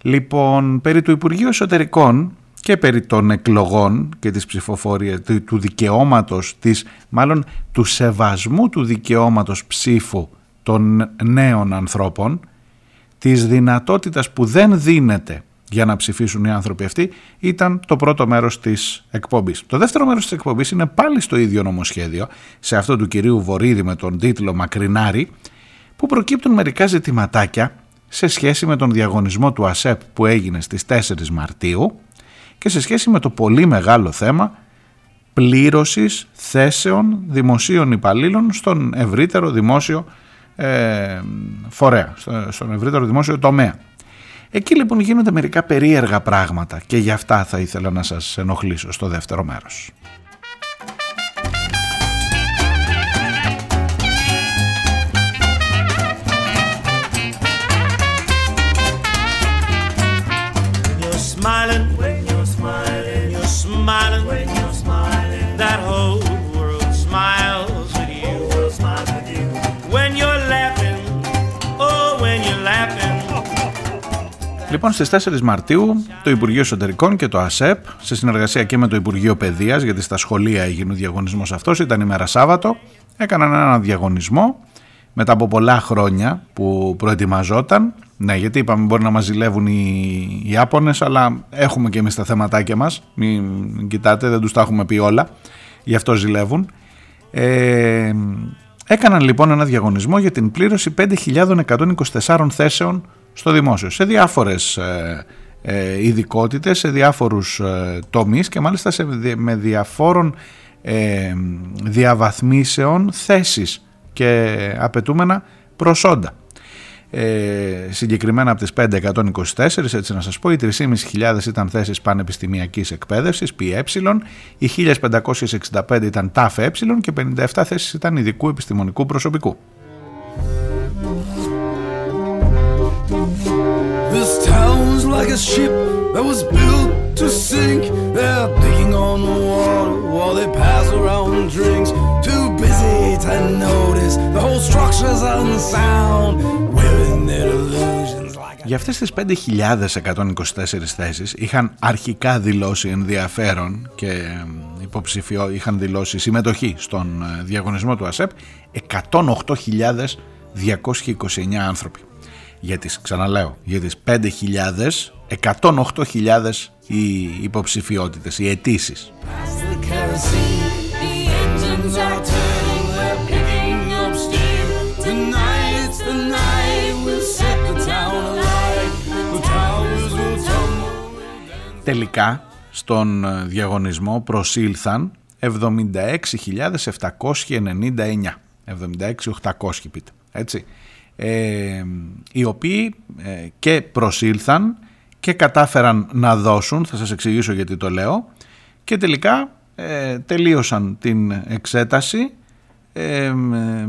Λοιπόν, περί του Υπουργείου Εσωτερικών και περί των εκλογών και της ψηφοφορίας, του δικαιώματος, της, μάλλον του σεβασμού του δικαιώματος ψήφου των νέων ανθρώπων, της δυνατότητας που δεν δίνεται για να ψηφίσουν οι άνθρωποι αυτοί ήταν το πρώτο μέρος της εκπομπής. Το δεύτερο μέρος της εκπομπής είναι πάλι στο ίδιο νομοσχέδιο, σε αυτό του κυρίου Βορύδη με τον τίτλο «Μακρινάρι», που προκύπτουν μερικά ζητηματάκια σε σχέση με τον διαγωνισμό του ΑΣΕΠ που έγινε στις 4 Μαρτίου και σε σχέση με το πολύ μεγάλο θέμα πλήρωσης θέσεων δημοσίων υπαλλήλων στον ευρύτερο δημόσιο ε, φορέα, στον ευρύτερο δημόσιο τομέα. Εκεί λοιπόν γίνονται μερικά περίεργα πράγματα και γι' αυτά θα ήθελα να σας ενοχλήσω στο δεύτερο μέρος. Λοιπόν, στις 4 Μαρτίου το Υπουργείο Εσωτερικών και το ΑΣΕΠ, σε συνεργασία και με το Υπουργείο Παιδείας, γιατί στα σχολεία έγινε ο διαγωνισμός αυτός, ήταν ημέρα Σάββατο, έκαναν ένα διαγωνισμό μετά από πολλά χρόνια που προετοιμαζόταν. Ναι, γιατί είπαμε μπορεί να μας ζηλεύουν οι Ιάπωνες, αλλά έχουμε και εμείς τα θέματάκια μας. Μην κοιτάτε, δεν τους τα έχουμε πει όλα, γι' αυτό ζηλεύουν. Ε, έκαναν λοιπόν ένα διαγωνισμό για την πλήρωση 5.124 θέσεων στο δημόσιο, σε διάφορες ε, ε, ειδικότητες, σε διάφορους ε, τομείς και μάλιστα σε, με διαφόρων ε, διαβαθμίσεων θέσεις και απαιτούμενα προσόντα. Ε, συγκεκριμένα από τις 524, έτσι να σας πω, οι 3.500 ήταν θέσεις πανεπιστημιακής εκπαίδευσης, ΠΕ, οι 1.565 ήταν ΤΑΦΕ και 57 θέσεις ήταν ειδικού επιστημονικού προσωπικού. Like a ship that was built to sink. They're digging on the water while they pass around drinks. Too busy to notice the whole structure's unsound. We're in their illusions. Για αυτές τις 5.124 θέσεις είχαν αρχικά δηλώσει ενδιαφέρον και υποψηφιό, είχαν δηλώσει συμμετοχή στον ε, διαγωνισμό του ΑΣΕΠ 108.229 άνθρωποι. Για τις, ξαναλέω, για τις 5.000, 108.000 οι υποψηφιότητες, οι αιτήσεις. Τελικά στον ε, διαγωνισμό προσήλθαν 76.799 76.800 πείτε έτσι ε, οι οποίοι ε, και προσήλθαν και κατάφεραν να δώσουν θα σας εξηγήσω γιατί το λέω και τελικά ε, τελείωσαν την εξέταση ε,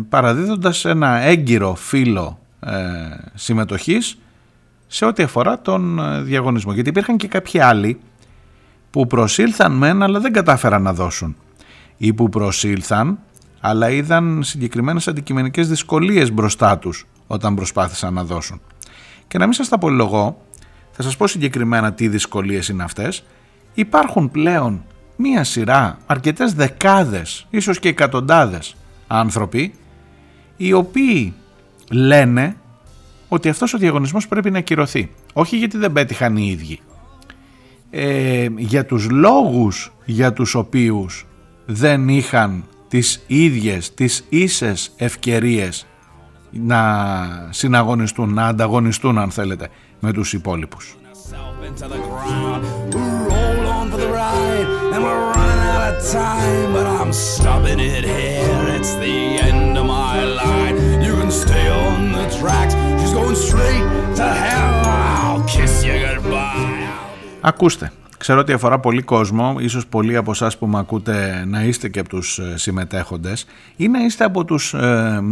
παραδίδοντας ένα έγκυρο φύλλο συμμετοχής σε ό,τι αφορά τον ε, διαγωνισμό. Γιατί υπήρχαν και κάποιοι άλλοι που προσήλθαν μεν αλλά δεν κατάφεραν να δώσουν ή που προσήλθαν αλλά είδαν συγκεκριμένες αντικειμενικές δυσκολίες μπροστά τους όταν προσπάθησαν να δώσουν. Και να μην σας τα απολογώ, θα σας πω συγκεκριμένα τι δυσκολίες είναι αυτές. Υπάρχουν πλέον μία σειρά, αρκετές δεκάδες, ίσως και εκατοντάδες άνθρωποι οι οποίοι λένε ότι αυτός ο διαγωνισμός πρέπει να ακυρωθεί. Όχι γιατί δεν πέτυχαν οι ίδιοι. Ε, για τους λόγους για τους οποίους δεν είχαν τις ίδιες, τις ίσες ευκαιρίες να συναγωνιστούν, να ανταγωνιστούν αν θέλετε με τους υπόλοιπους. Ακούστε, ξέρω ότι αφορά πολύ κόσμο, ίσως πολλοί από εσάς που με ακούτε να είστε και από τους ε, συμμετέχοντες ή να είστε από τους ε,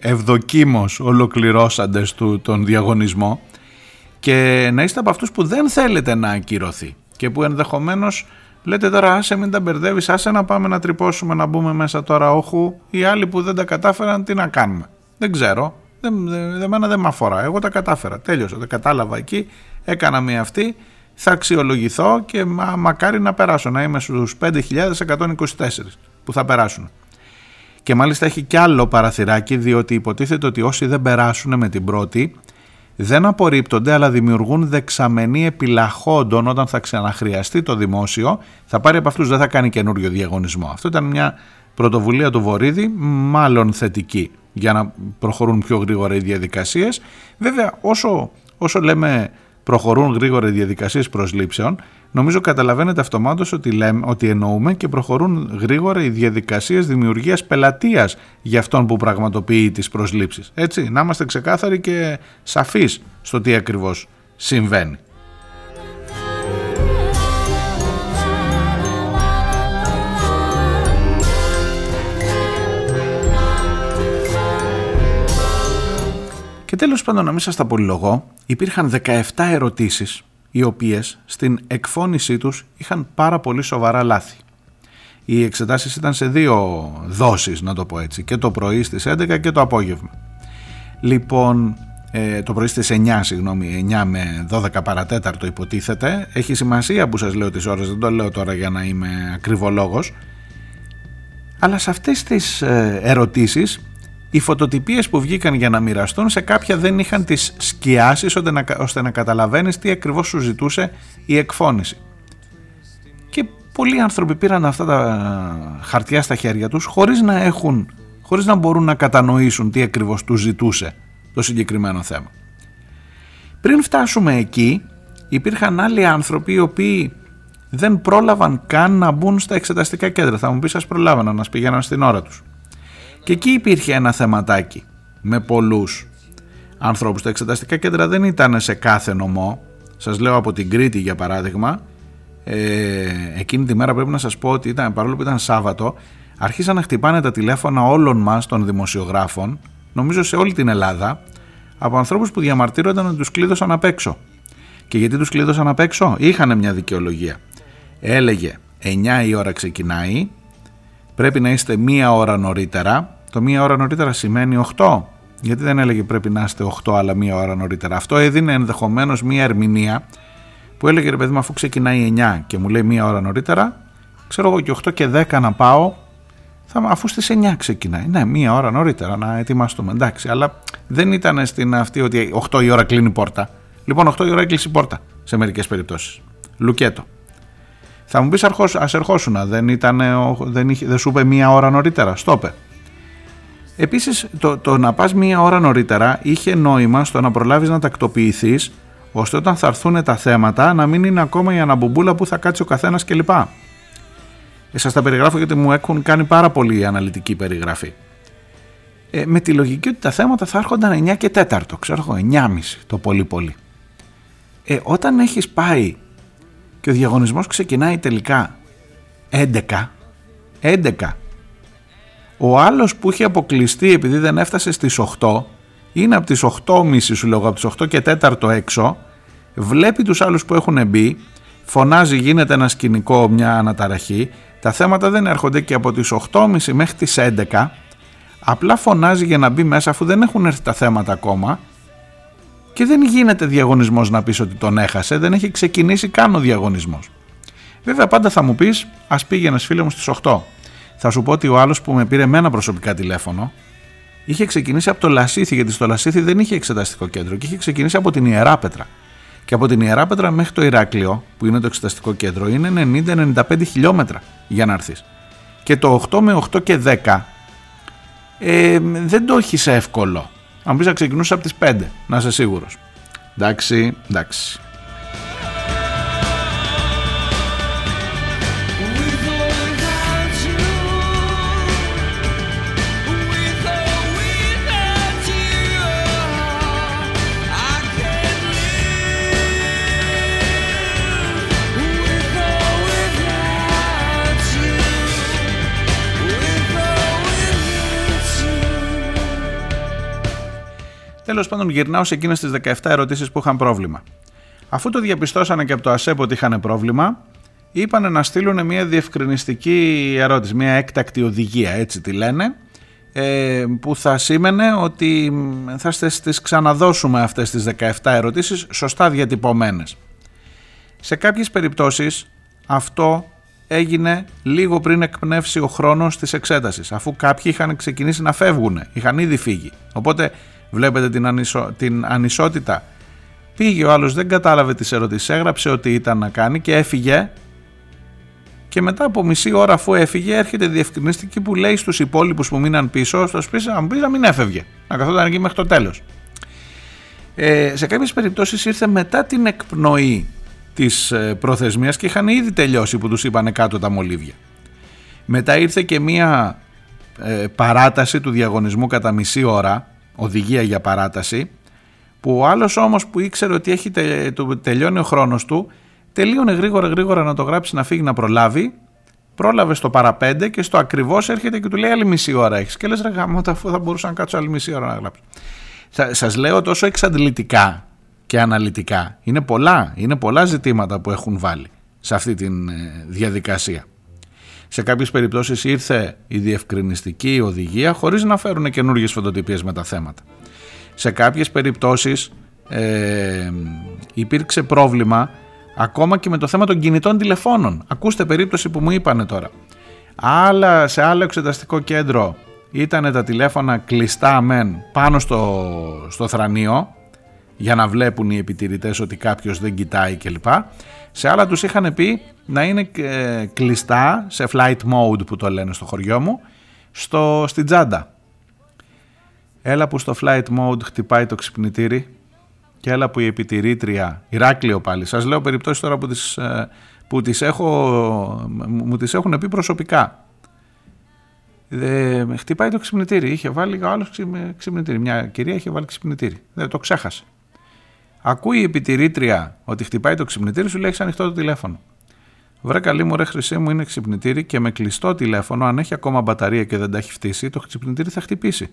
ευδοκίμως ολοκληρώσαντες του, τον διαγωνισμό και να είστε από αυτούς που δεν θέλετε να ακυρωθεί και που ενδεχομένως λέτε τώρα άσε μην τα μπερδεύεις, άσε να πάμε να τρυπώσουμε να μπούμε μέσα τώρα όχου οι άλλοι που δεν τα κατάφεραν τι να κάνουμε. Δεν ξέρω, δεν, δεν, δεν, δεν με αφορά. Εγώ τα κατάφερα. Τέλειωσα. Τα κατάλαβα εκεί. Έκανα μία αυτή. Θα αξιολογηθώ και μα, μακάρι να περάσω. Να είμαι στους 5.124 που θα περάσουν. Και μάλιστα έχει κι άλλο παραθυράκι διότι υποτίθεται ότι όσοι δεν περάσουν με την πρώτη δεν απορρίπτονται αλλά δημιουργούν δεξαμενή επιλαχόντων όταν θα ξαναχρειαστεί το δημόσιο θα πάρει από αυτούς δεν θα κάνει καινούριο διαγωνισμό. Αυτό ήταν μια πρωτοβουλία του Βορύδη μάλλον θετική για να προχωρούν πιο γρήγορα οι διαδικασίες. Βέβαια όσο, όσο λέμε προχωρούν γρήγορα οι διαδικασίες προσλήψεων, νομίζω καταλαβαίνετε αυτομάτως ότι, λέμε, ότι εννοούμε και προχωρούν γρήγορα οι διαδικασίες δημιουργίας πελατείας για αυτόν που πραγματοποιεί τις προσλήψεις. Έτσι, να είμαστε ξεκάθαροι και σαφείς στο τι ακριβώς συμβαίνει. Και τέλος πάντων να μην σας τα πολυλογώ, υπήρχαν 17 ερωτήσεις οι οποίες στην εκφώνησή τους είχαν πάρα πολύ σοβαρά λάθη. Οι εξετάσεις ήταν σε δύο δόσεις να το πω έτσι και το πρωί στις 11 και το απόγευμα. Λοιπόν, ε, το πρωί στις 9 συγγνώμη, 9 με 12 παρατέταρτο υποτίθεται. Έχει σημασία που σας λέω τις ώρες, δεν το λέω τώρα για να είμαι ακριβολόγος. Αλλά σε αυτές τις ε, ερωτήσεις οι φωτοτυπίες που βγήκαν για να μοιραστούν σε κάποια δεν είχαν τις σκιάσεις ώστε να, ώστε να καταλαβαίνεις τι ακριβώς σου ζητούσε η εκφώνηση. Και πολλοί άνθρωποι πήραν αυτά τα χαρτιά στα χέρια τους χωρίς να έχουν, χωρίς να μπορούν να κατανοήσουν τι ακριβώς τους ζητούσε το συγκεκριμένο θέμα. Πριν φτάσουμε εκεί υπήρχαν άλλοι άνθρωποι οι οποίοι δεν πρόλαβαν καν να μπουν στα εξεταστικά κέντρα. Θα μου πεις σας προλάβανα να πηγαίναν στην ώρα τους. Και εκεί υπήρχε ένα θεματάκι με πολλούς ανθρώπους. Τα εξεταστικά κέντρα δεν ήταν σε κάθε νομό. Σας λέω από την Κρήτη για παράδειγμα. Ε, εκείνη τη μέρα πρέπει να σας πω ότι ήταν, παρόλο που ήταν Σάββατο αρχίσαν να χτυπάνε τα τηλέφωνα όλων μας των δημοσιογράφων νομίζω σε όλη την Ελλάδα από ανθρώπους που διαμαρτύρονταν ότι τους κλείδωσαν απ' έξω Και γιατί τους κλείδωσαν απ' έξω, είχαν μια δικαιολογία. Έλεγε 9 η ώρα ξεκινάει, πρέπει να είστε μία ώρα νωρίτερα. Το μία ώρα νωρίτερα σημαίνει 8. Γιατί δεν έλεγε πρέπει να είστε 8 αλλά μία ώρα νωρίτερα. Αυτό έδινε ενδεχομένως μία ερμηνεία που έλεγε ρε παιδί μου αφού ξεκινάει 9 και μου λέει μία ώρα νωρίτερα, ξέρω εγώ και 8 και 10 να πάω, θα, αφού στις 9 ξεκινάει. Ναι, μία ώρα νωρίτερα να ετοιμαστούμε. Εντάξει, αλλά δεν ήταν στην αυτή ότι 8 η ώρα κλείνει η πόρτα. Λοιπόν, 8 η ώρα έκλεισε η πόρτα σε μερικές περιπτώσεις. Λουκέτο. Θα μου πεις ας ερχόσουν, δεν, ήταν, δεν, είχε, δεν σου είπε μία ώρα νωρίτερα. Στόπε. Επίσης, το, το να πας μία ώρα νωρίτερα είχε νόημα στο να προλάβεις να τακτοποιηθείς, ώστε όταν θα έρθουν τα θέματα να μην είναι ακόμα η αναμπομπούλα που θα κάτσει ο καθένας κλπ. Ε, Σας τα περιγράφω γιατί μου έχουν κάνει πάρα πολύ η αναλυτική περιγραφή. Ε, με τη λογική ότι τα θέματα θα έρχονταν 9 και 4, ξέρω εγώ, 9,5 το πολύ πολύ. Ε, όταν έχεις πάει και ο διαγωνισμός ξεκινάει τελικά 11 11 ο άλλος που είχε αποκλειστεί επειδή δεν έφτασε στις 8 είναι από τις 8.30 σου λέγω από τις 8 και 4 έξω βλέπει τους άλλους που έχουν μπει φωνάζει γίνεται ένα σκηνικό μια αναταραχή τα θέματα δεν έρχονται και από τις 8.30 μέχρι τις 11 απλά φωνάζει για να μπει μέσα αφού δεν έχουν έρθει τα θέματα ακόμα και δεν γίνεται διαγωνισμός να πεις ότι τον έχασε, δεν έχει ξεκινήσει καν ο διαγωνισμός. Βέβαια πάντα θα μου πεις, ας πήγαινε φίλε μου στις 8. Θα σου πω ότι ο άλλος που με πήρε εμένα προσωπικά τηλέφωνο είχε ξεκινήσει από το Λασίθι, γιατί στο Λασίθι δεν είχε εξεταστικό κέντρο και είχε ξεκινήσει από την Ιεράπετρα. Και από την Ιεράπετρα μέχρι το Ηράκλειο, που είναι το εξεταστικό κέντρο, είναι 90-95 χιλιόμετρα για να έρθεις. Και το 8 με 8 και 10 ε, δεν το έχεις εύκολο. Αν πεις να ξεκινούσε από τις 5, να είσαι σίγουρος. Εντάξει, εντάξει. Τέλος πάντων, γυρνάω σε εκείνες τις 17 ερωτήσεις που είχαν πρόβλημα. Αφού το διαπιστώσανε και από το ΑΣΕΠ ότι είχαν πρόβλημα, είπαν να στείλουν μια διευκρινιστική ερώτηση, μια έκτακτη οδηγία, έτσι τη λένε, ε, που θα σήμαινε ότι θα τις ξαναδώσουμε αυτές τις 17 ερωτήσεις σωστά διατυπωμένες. Σε κάποιες περιπτώσεις αυτό έγινε λίγο πριν εκπνεύσει ο χρόνος της εξέτασης, αφού κάποιοι είχαν ξεκινήσει να φεύγουν, είχαν ήδη φύγει. Οπότε Βλέπετε την, ανισο... την ανισότητα. Πήγε ο άλλος, δεν κατάλαβε τις ερωτήσεις, έγραψε ότι ήταν να κάνει και έφυγε και μετά από μισή ώρα αφού έφυγε έρχεται διευκρινιστική που λέει στους υπόλοιπους που μείναν πίσω, στο σπίτι να πεις να μην έφευγε, να καθόταν εκεί μέχρι το τέλος. Ε, σε κάποιες περιπτώσεις ήρθε μετά την εκπνοή της ε, προθεσμίας και είχαν ήδη τελειώσει που τους είπανε κάτω τα μολύβια. Μετά ήρθε και μία ε, παράταση του διαγωνισμού κατά μισή ώρα οδηγία για παράταση που ο άλλος όμως που ήξερε ότι έχει τε, τελειώνει ο χρόνος του τελείωνε γρήγορα γρήγορα να το γράψει να φύγει να προλάβει πρόλαβε στο παραπέντε και στο ακριβώς έρχεται και του λέει άλλη μισή ώρα έχεις και λες ρε γάμο αφού θα μπορούσα να κάτσω άλλη μισή ώρα να γράψω Σα, σας λέω τόσο εξαντλητικά και αναλυτικά. Είναι πολλά, είναι πολλά ζητήματα που έχουν βάλει σε αυτή τη ε, διαδικασία σε κάποιες περιπτώσεις ήρθε η διευκρινιστική οδηγία χωρίς να φέρουν καινούργιες φωτοτυπίες με τα θέματα. Σε κάποιες περιπτώσεις ε, υπήρξε πρόβλημα ακόμα και με το θέμα των κινητών τηλεφώνων. Ακούστε περίπτωση που μου είπανε τώρα. Άλλα, σε άλλο εξεταστικό κέντρο ήταν τα τηλέφωνα κλειστά μεν πάνω στο, στο θρανίο για να βλέπουν οι επιτηρητές ότι κάποιος δεν κοιτάει κλπ. Σε άλλα τους είχαν πει να είναι ε, κλειστά σε flight mode που το λένε στο χωριό μου στο, στην τσάντα. Έλα που στο flight mode χτυπάει το ξυπνητήρι και έλα που η επιτηρήτρια, Ηράκλειο πάλι, σας λέω περιπτώσεις τώρα που τις, ε, που τις έχω, μου τις έχουν πει προσωπικά. Ε, χτυπάει το ξυπνητήρι, είχε βάλει ο άλλος ξυπνητήρι, μια κυρία είχε βάλει ξυπνητήρι, δεν το ξέχασε. Ακούει η επιτηρήτρια ότι χτυπάει το ξυπνητήρι, σου λέει: Έχεις ανοιχτό το τηλέφωνο. Βρε καλή μου, ρε χρυσή μου, είναι ξυπνητήρι και με κλειστό τηλέφωνο, αν έχει ακόμα μπαταρία και δεν τα έχει φτύσει, το ξυπνητήρι θα χτυπήσει.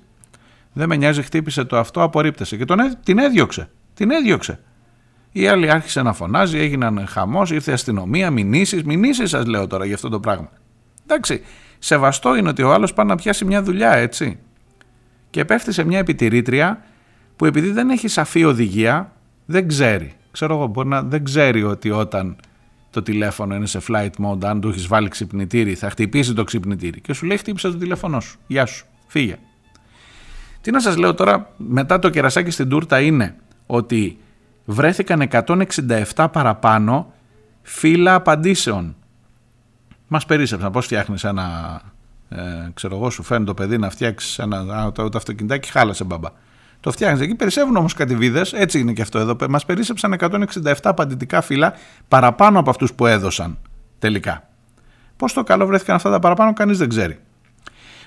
Δεν με νοιάζει, χτύπησε το αυτό, απορρίπτεσαι. Και τον, την έδιωξε. Την έδιωξε. Η άλλη άρχισε να φωνάζει, έγιναν χαμός, ήρθε η αστυνομία, μηνύσεις. Μηνύσεις σας λέω τώρα για αυτό το πράγμα. Εντάξει, σεβαστό είναι ότι ο άλλος πάει να πιάσει μια δουλειά, έτσι. Και πέφτει σε μια επιτηρήτρια που επειδή δεν έχει σαφή οδηγία, δεν ξέρει. Ξέρω εγώ, μπορεί να δεν ξέρει ότι όταν το τηλέφωνο είναι σε flight mode, αν του έχεις βάλει ξυπνητήρι, θα χτυπήσει το ξυπνητήρι. Και σου λέει: Χτύπησε το τηλέφωνό σου. Γεια σου. Φύγε. Τι να σας λέω τώρα, μετά το κερασάκι στην τούρτα είναι ότι βρέθηκαν 167 παραπάνω φύλλα απαντήσεων. Μας περίσσεψαν πώς φτιάχνεις ένα, ε, ξέρω εγώ σου φέρνει το παιδί να φτιάξεις ένα το, το αυτοκινητάκι χάλασε μπαμπά. Το φτιάχνεις εκεί, περισσεύουν όμως κατηβίδες, έτσι είναι και αυτό εδώ. Μας περίσσεψαν 167 απαντητικά φύλλα παραπάνω από αυτούς που έδωσαν τελικά. Πώς το καλό βρέθηκαν αυτά τα παραπάνω, κανείς δεν ξέρει.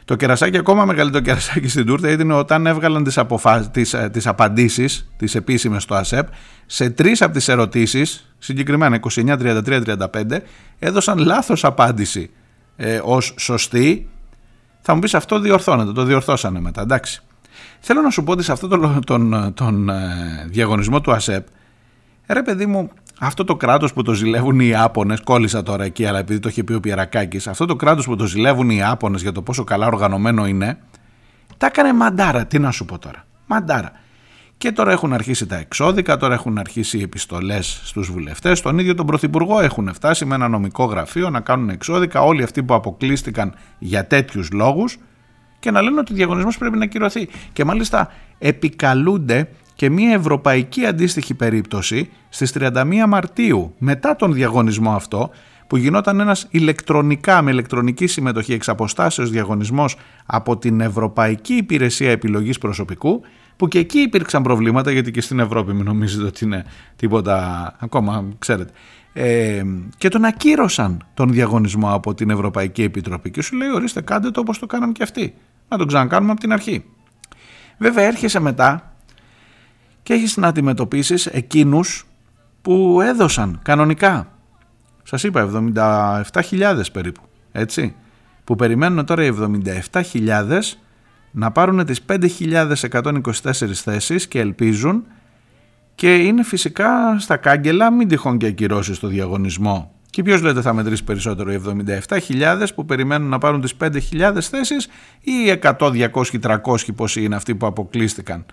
Το κερασάκι, ακόμα μεγαλύτερο κερασάκι στην τούρτα ήταν όταν έβγαλαν τις, αποφάσεις, τις, ε, τις απαντήσεις, τις επίσημες στο ΑΣΕΠ, σε τρεις από τις ερωτήσεις, συγκεκριμένα 29, 33, 35, έδωσαν λάθος απάντηση ε, ως σωστή. Θα μου πεις αυτό διορθώνεται, το διορθώσανε μετά, εντάξει. Θέλω να σου πω ότι σε αυτό τον, τον, τον ε, διαγωνισμό του ΑΣΕΠ, ρε παιδί μου, αυτό το κράτος που το ζηλεύουν οι Ιάπωνες, κόλλησα τώρα εκεί, αλλά επειδή το είχε πει ο Πιερακάκης, αυτό το κράτος που το ζηλεύουν οι Ιάπωνες για το πόσο καλά οργανωμένο είναι, τα έκανε μαντάρα. Τι να σου πω τώρα. Μαντάρα. Και τώρα έχουν αρχίσει τα εξώδικα, τώρα έχουν αρχίσει οι επιστολές στους βουλευτές. Τον ίδιο τον Πρωθυπουργό έχουν φτάσει με ένα νομικό γραφείο να κάνουν εξώδικα όλοι αυτοί που αποκλείστηκαν για τέτοιους λόγους και να λένε ότι ο διαγωνισμός πρέπει να κυρωθεί. Και μάλιστα επικαλούνται και μια ευρωπαϊκή αντίστοιχη περίπτωση στις 31 Μαρτίου μετά τον διαγωνισμό αυτό που γινόταν ένας ηλεκτρονικά με ηλεκτρονική συμμετοχή εξ αποστάσεως διαγωνισμός από την Ευρωπαϊκή Υπηρεσία Επιλογής Προσωπικού που και εκεί υπήρξαν προβλήματα γιατί και στην Ευρώπη μην νομίζετε ότι είναι τίποτα ακόμα ξέρετε. Ε, και τον ακύρωσαν τον διαγωνισμό από την Ευρωπαϊκή Επιτροπή. Και σου λέει ορίστε κάντε το όπως το κάναμε και αυτοί να τον ξανακάνουμε από την αρχή βέβαια έρχεσαι μετά και έχεις να αντιμετωπίσεις εκείνους που έδωσαν κανονικά. Σας είπα 77.000 περίπου, έτσι, που περιμένουν τώρα οι 77.000 να πάρουν τις 5.124 θέσεις και ελπίζουν και είναι φυσικά στα κάγκελα μην τυχόν και ακυρώσεις το διαγωνισμό. Και ποιος λέτε θα μετρήσει περισσότερο, οι 77.000 που περιμένουν να πάρουν τις 5.000 θέσεις ή οι 100, 200, 300 πόσοι είναι αυτοί που αποκλείστηκαν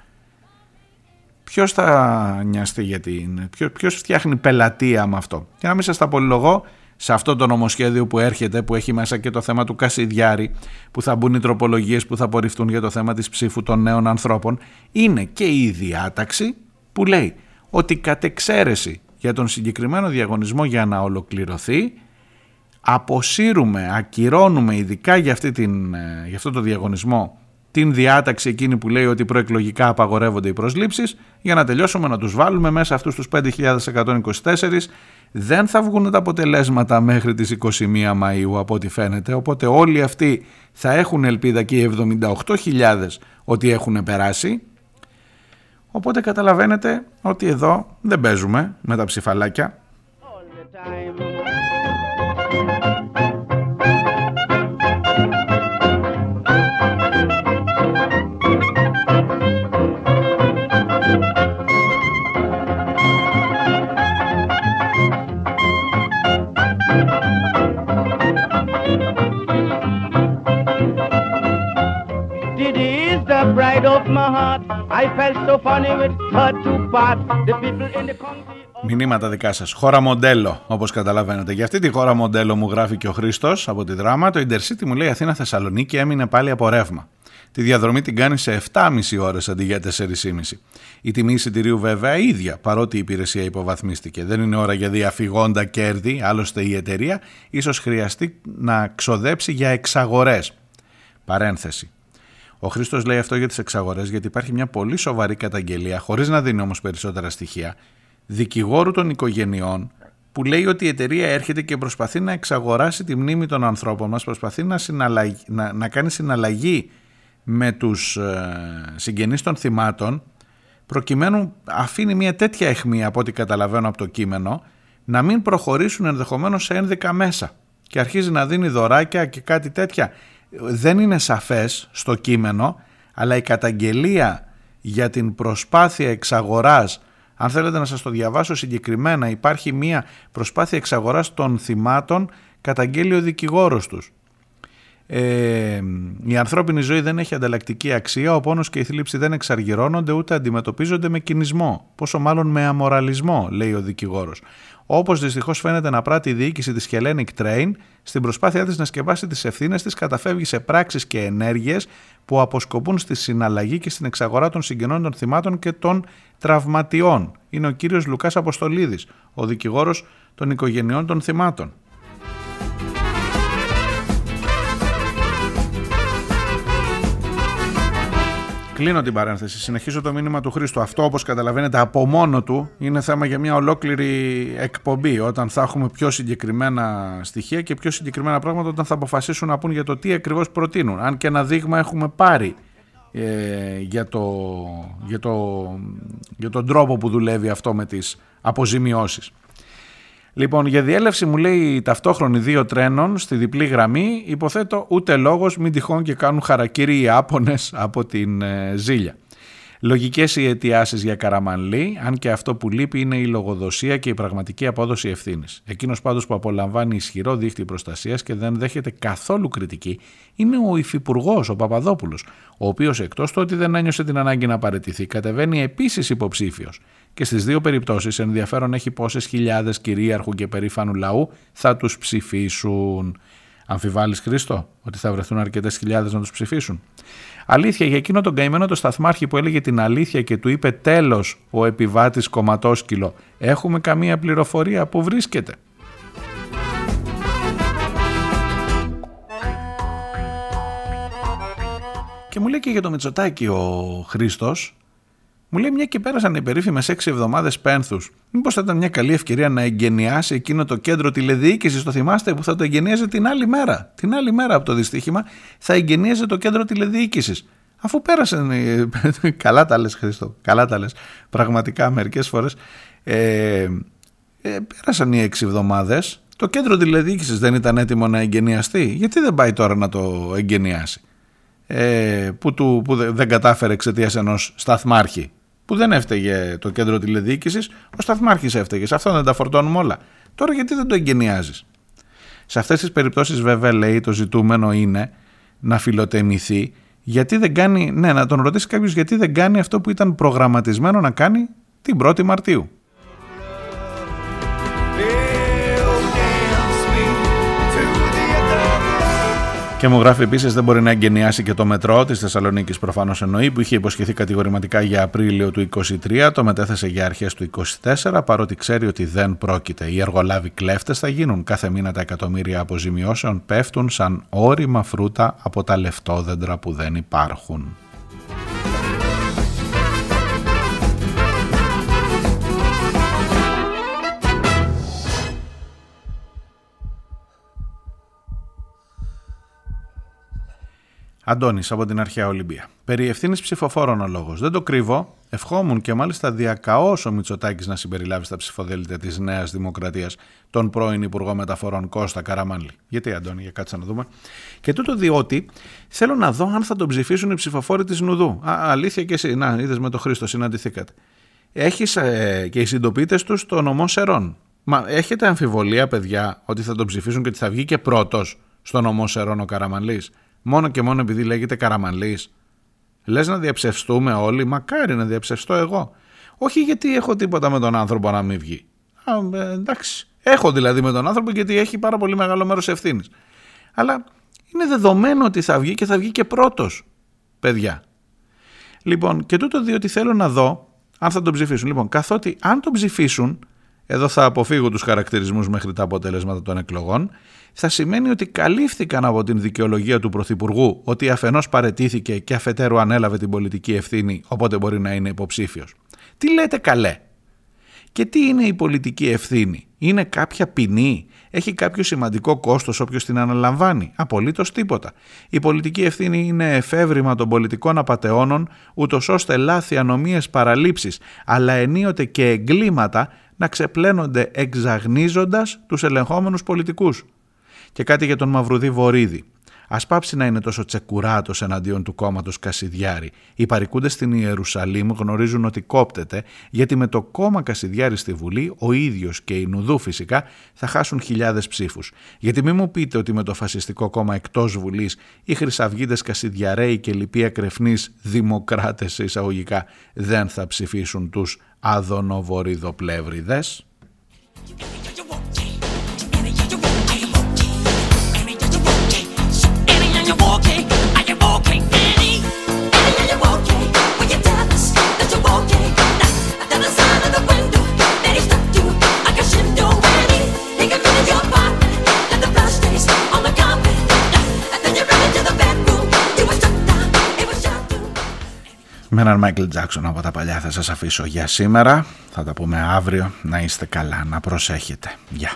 ποιος θα νοιαστεί γιατί είναι, ποιος φτιάχνει πελατεία με αυτό; Και να μην σας τα πολυλογώ, σε αυτό το νομοσχέδιο που έρχεται, που έχει μέσα και το θέμα του Κασιδιάρη, που θα μπουν οι τροπολογίες που θα απορριφθούν για το θέμα της ψήφου των νέων ανθρώπων, είναι και η διάταξη που λέει ότι κατ' εξαίρεση για τον συγκεκριμένο διαγωνισμό για να ολοκληρωθεί, αποσύρουμε, ακυρώνουμε ειδικά για, αυτή την, ε, για αυτό το διαγωνισμό την διάταξη εκείνη που λέει ότι προεκλογικά απαγορεύονται οι προσλήψεις. Για να τελειώσουμε να τους βάλουμε μέσα αυτούς τους 5.124 δεν θα βγουν τα αποτελέσματα μέχρι τις 21 Μαΐου από ό,τι φαίνεται. Οπότε όλοι αυτοί θα έχουν ελπίδα και οι 78.000 ότι έχουν περάσει οπότε καταλαβαίνετε ότι εδώ δεν παίζουμε με τα ψηφαλάκια Μηνύματα δικά σας. Χώρα μοντέλο, όπως καταλαβαίνετε. Για αυτή τη χώρα μοντέλο μου γράφει και ο Χρήστος από τη δράμα. Το Intercity μου λέει Αθήνα Θεσσαλονίκη έμεινε πάλι από ρεύμα. Τη διαδρομή την κάνει σε 7,5 ώρες αντί για 4,5. Η τιμή εισιτηρίου βέβαια ίδια, παρότι η υπηρεσία υποβαθμίστηκε. Δεν είναι ώρα για διαφυγόντα κέρδη, άλλωστε η εταιρεία ίσως χρειαστεί να ξοδέψει για εξαγορές. Παρένθεση. Ο Χρήστος λέει αυτό για τις εξαγορές, γιατί υπάρχει μια πολύ σοβαρή καταγγελία, χωρίς να δίνει όμως περισσότερα στοιχεία, δικηγόρου των οικογενειών, που λέει ότι η εταιρεία έρχεται και προσπαθεί να εξαγοράσει τη μνήμη των ανθρώπων μας, προσπαθεί να, να, να κάνει συναλλαγή με τους ε, συγγενείς των θυμάτων, προκειμένου αφήνει μια τέτοια αιχμή από ό,τι καταλαβαίνω από το κείμενο, να μην προχωρήσουν ενδεχομένως σε ένδικα μέσα. Και αρχίζει να δίνει δωράκια και κάτι τέτοια δεν είναι σαφές στο κείμενο, αλλά η καταγγελία για την προσπάθεια εξαγοράς Αν θέλετε να σας το διαβάσω συγκεκριμένα, υπάρχει μια προσπάθεια εξαγοράς των θυμάτων, καταγγέλει ο δικηγόρος τους. Ε, η ανθρώπινη ζωή δεν έχει ανταλλακτική αξία, ο πόνος και η θλίψη δεν εξαργυρώνονται ούτε αντιμετωπίζονται με κινησμό, πόσο μάλλον με αμοραλισμό, λέει ο δικηγόρος. Όπως δυστυχώς φαίνεται να πράττει η διοίκηση της Hellenic Train, στην προσπάθειά της να σκεπάσει τις ευθύνες της, καταφεύγει σε πράξεις και ενέργειες που αποσκοπούν στη συναλλαγή και στην εξαγορά των συγγενών των θυμάτων και των τραυματιών. Είναι ο κύριος Λουκάς Αποστολίδης, ο δικηγόρος των οικογενειών των θυμάτων. Κλείνω την παρένθεση. Συνεχίζω το μήνυμα του Χρήστου. Αυτό, όπως καταλαβαίνετε, από μόνο του είναι θέμα για μια ολόκληρη εκπομπή. Όταν θα έχουμε πιο συγκεκριμένα στοιχεία και πιο συγκεκριμένα πράγματα, όταν θα αποφασίσουν να πούν για το τι ακριβώς προτείνουν. Αν και ένα δείγμα έχουμε πάρει ε, για, το, για, το, για τον τρόπο που δουλεύει αυτό με τις αποζημιώσεις. Λοιπόν, για διέλευση μου λέει ταυτόχρονη δύο τρένων στη διπλή γραμμή, υποθέτω ούτε λόγος μην τυχόν και κάνουν χαρακτήρι οι Άπωνες από την ε, Ζήλια. Λογικές οι αιτιάσεις για Καραμανλή, αν και αυτό που λείπει είναι η λογοδοσία και η πραγματική απόδοση ευθύνης. Εκείνος πάντως που απολαμβάνει ισχυρό δίχτυ προστασίας και δεν δέχεται καθόλου κριτική είναι ο υφυπουργός, ο Παπαδόπουλος, ο οποίος εκτός του ότι δεν ένιωσε την ανάγκη να παραιτηθεί, κατεβαίνει επίσης υποψήφιος. Και στις δύο περιπτώσεις ενδιαφέρον έχει πόσες χιλιάδες κυρίαρχου και περήφανου λαού θα τους ψηφίσουν. Αμφιβάλλεις Χρήστο ότι θα βρεθούν αρκετές χιλιάδες να τους ψηφίσουν; Αλήθεια για εκείνο τον καημένο το σταθμάρχη που έλεγε την αλήθεια και του είπε τέλος ο επιβάτης κομματόσκυλο. Έχουμε καμία πληροφορία που βρίσκεται. Και μου λέει και για το Μητσοτάκι ο Χρήστος μου λέει μια και πέρασαν οι περίφημες έξι εβδομάδες πένθους. Μήπως θα ήταν μια καλή ευκαιρία να εγκαινιάσει εκείνο το κέντρο τηλεδιοίκησης, το θυμάστε, που θα το εγκαινίαζε την άλλη μέρα. Την άλλη μέρα από το δυστύχημα θα εγκαινίαζε το κέντρο τηλεδιοίκησης. Αφού πέρασαν. καλά τα λες, Χρήστο. Καλά τα λες. Πραγματικά μερικές φορές. Ε, ε, πέρασαν οι έξι εβδομάδες. Το κέντρο τηλεδιοίκησης δεν ήταν έτοιμο να εγκαινιαστεί. Γιατί δεν πάει τώρα να το εγκαινιάσει. Ε, που, του, που δεν κατάφερε εξαιτίας ενός σταθμάρχη; Που δεν έφταιγε το κέντρο τηλεδιοίκησης, ο σταθμάρχης έφταιγε. Σε αυτό δεν τα φορτώνουμε όλα. Τώρα γιατί δεν το εγκαινιάζεις; Σε αυτές τις περιπτώσεις, βέβαια, λέει το ζητούμενο είναι να φιλοτεμηθεί. Γιατί δεν κάνει, ναι, να τον ρωτήσει κάποιος γιατί δεν κάνει αυτό που ήταν προγραμματισμένο να κάνει την 1η Μαρτίου. Και μου γράφει επίσης δεν μπορεί να εγκαινιάσει και το μετρό της Θεσσαλονίκης, προφανώς εννοεί, που είχε υποσχεθεί κατηγορηματικά για Απρίλιο του 2023, το μετέθεσε για αρχές του 2024, παρότι ξέρει ότι δεν πρόκειται. Οι εργολάβοι κλέφτες θα γίνουν. Κάθε μήνα τα εκατομμύρια αποζημιώσεων πέφτουν σαν όρημα φρούτα από τα λεφτόδεντρα που δεν υπάρχουν. Αντώνης από την αρχαία Ολυμπία. Περί ευθύνης ψηφοφόρων ο λόγος. Δεν το κρύβω. Ευχόμουν και μάλιστα διακαώς ο Μητσοτάκης να συμπεριλάβει στα ψηφοδέλτια της Νέας Δημοκρατίας τον πρώην Υπουργό Μεταφορών Κώστα Καραμάνλη. Γιατί, Αντώνη, για κάτσε να δούμε. Και τούτο διότι θέλω να δω αν θα τον ψηφίσουν οι ψηφοφόροι της Νουδού. Α, αλήθεια και εσύ. Να, είδες με τον Χρήστο, συναντηθήκατε. Έχεις ε, και οι συντοπίτες τους στο νομό Σερών. Μα έχετε αμφιβολία, παιδιά, ότι θα τον ψηφίσουν και ότι θα βγει και πρώτος στο νομό Σερών ο Καραμανλής; Μόνο και μόνο επειδή λέγεται Καραμανλής. Λες να διαψευστούμε όλοι, μακάρι να διαψευστώ εγώ. Όχι γιατί έχω τίποτα με τον άνθρωπο να μην βγει. Α, ε, εντάξει, έχω δηλαδή με τον άνθρωπο γιατί έχει πάρα πολύ μεγάλο μέρος ευθύνης. Αλλά είναι δεδομένο ότι θα βγει και θα βγει και πρώτος, παιδιά. Λοιπόν, και τούτο διότι θέλω να δω αν θα τον ψηφίσουν. Λοιπόν, καθότι αν τον ψηφίσουν, εδώ θα αποφύγω τους χαρακτηρισμούς μέχρι τα αποτελέσματα των εκλογών, θα σημαίνει ότι καλύφθηκαν από την δικαιολογία του Πρωθυπουργού ότι αφενός παρετήθηκε και αφετέρου ανέλαβε την πολιτική ευθύνη, οπότε μπορεί να είναι υποψήφιος. Τι λέτε καλέ; Και τι είναι η πολιτική ευθύνη; Είναι κάποια ποινή; Έχει κάποιο σημαντικό κόστος όποιος την αναλαμβάνει; Απολύτως τίποτα. Η πολιτική ευθύνη είναι εφεύρημα των πολιτικών απαταιώνων, ούτως ώστε λάθη, ανομίες, παραλήψεις, αλλά ενίοτε και εγκλήματα να ξεπλένονται εξαγνίζοντας τους ελεγχόμενους πολιτικούς. Και κάτι για τον Μαυρουδί Βορύδη. Α πάψει να είναι τόσο τσεκουράτος εναντίον του κόμματος Κασιδιάρη. Οι παρικούντες στην Ιερουσαλήμ γνωρίζουν ότι κόπτεται, γιατί με το κόμμα Κασιδιάρη στη Βουλή, ο ίδιος και η Νουδού φυσικά θα χάσουν χιλιάδες ψήφους. Γιατί μην μου πείτε ότι με το φασιστικό κόμμα εκτός Βουλής οι Χρυσαυγίτες Κασιδιαρέοι και λοιποί ακρεφνείς δημοκράτες εισαγωγικά δεν θα ψηφίσουν τους αδονοβορειδοπλεύριδες. Με έναν Μάικλ Τζάξον από τα παλιά θα σας αφήσω για σήμερα. Θα τα πούμε αύριο. Να είστε καλά, να προσέχετε. Γεια.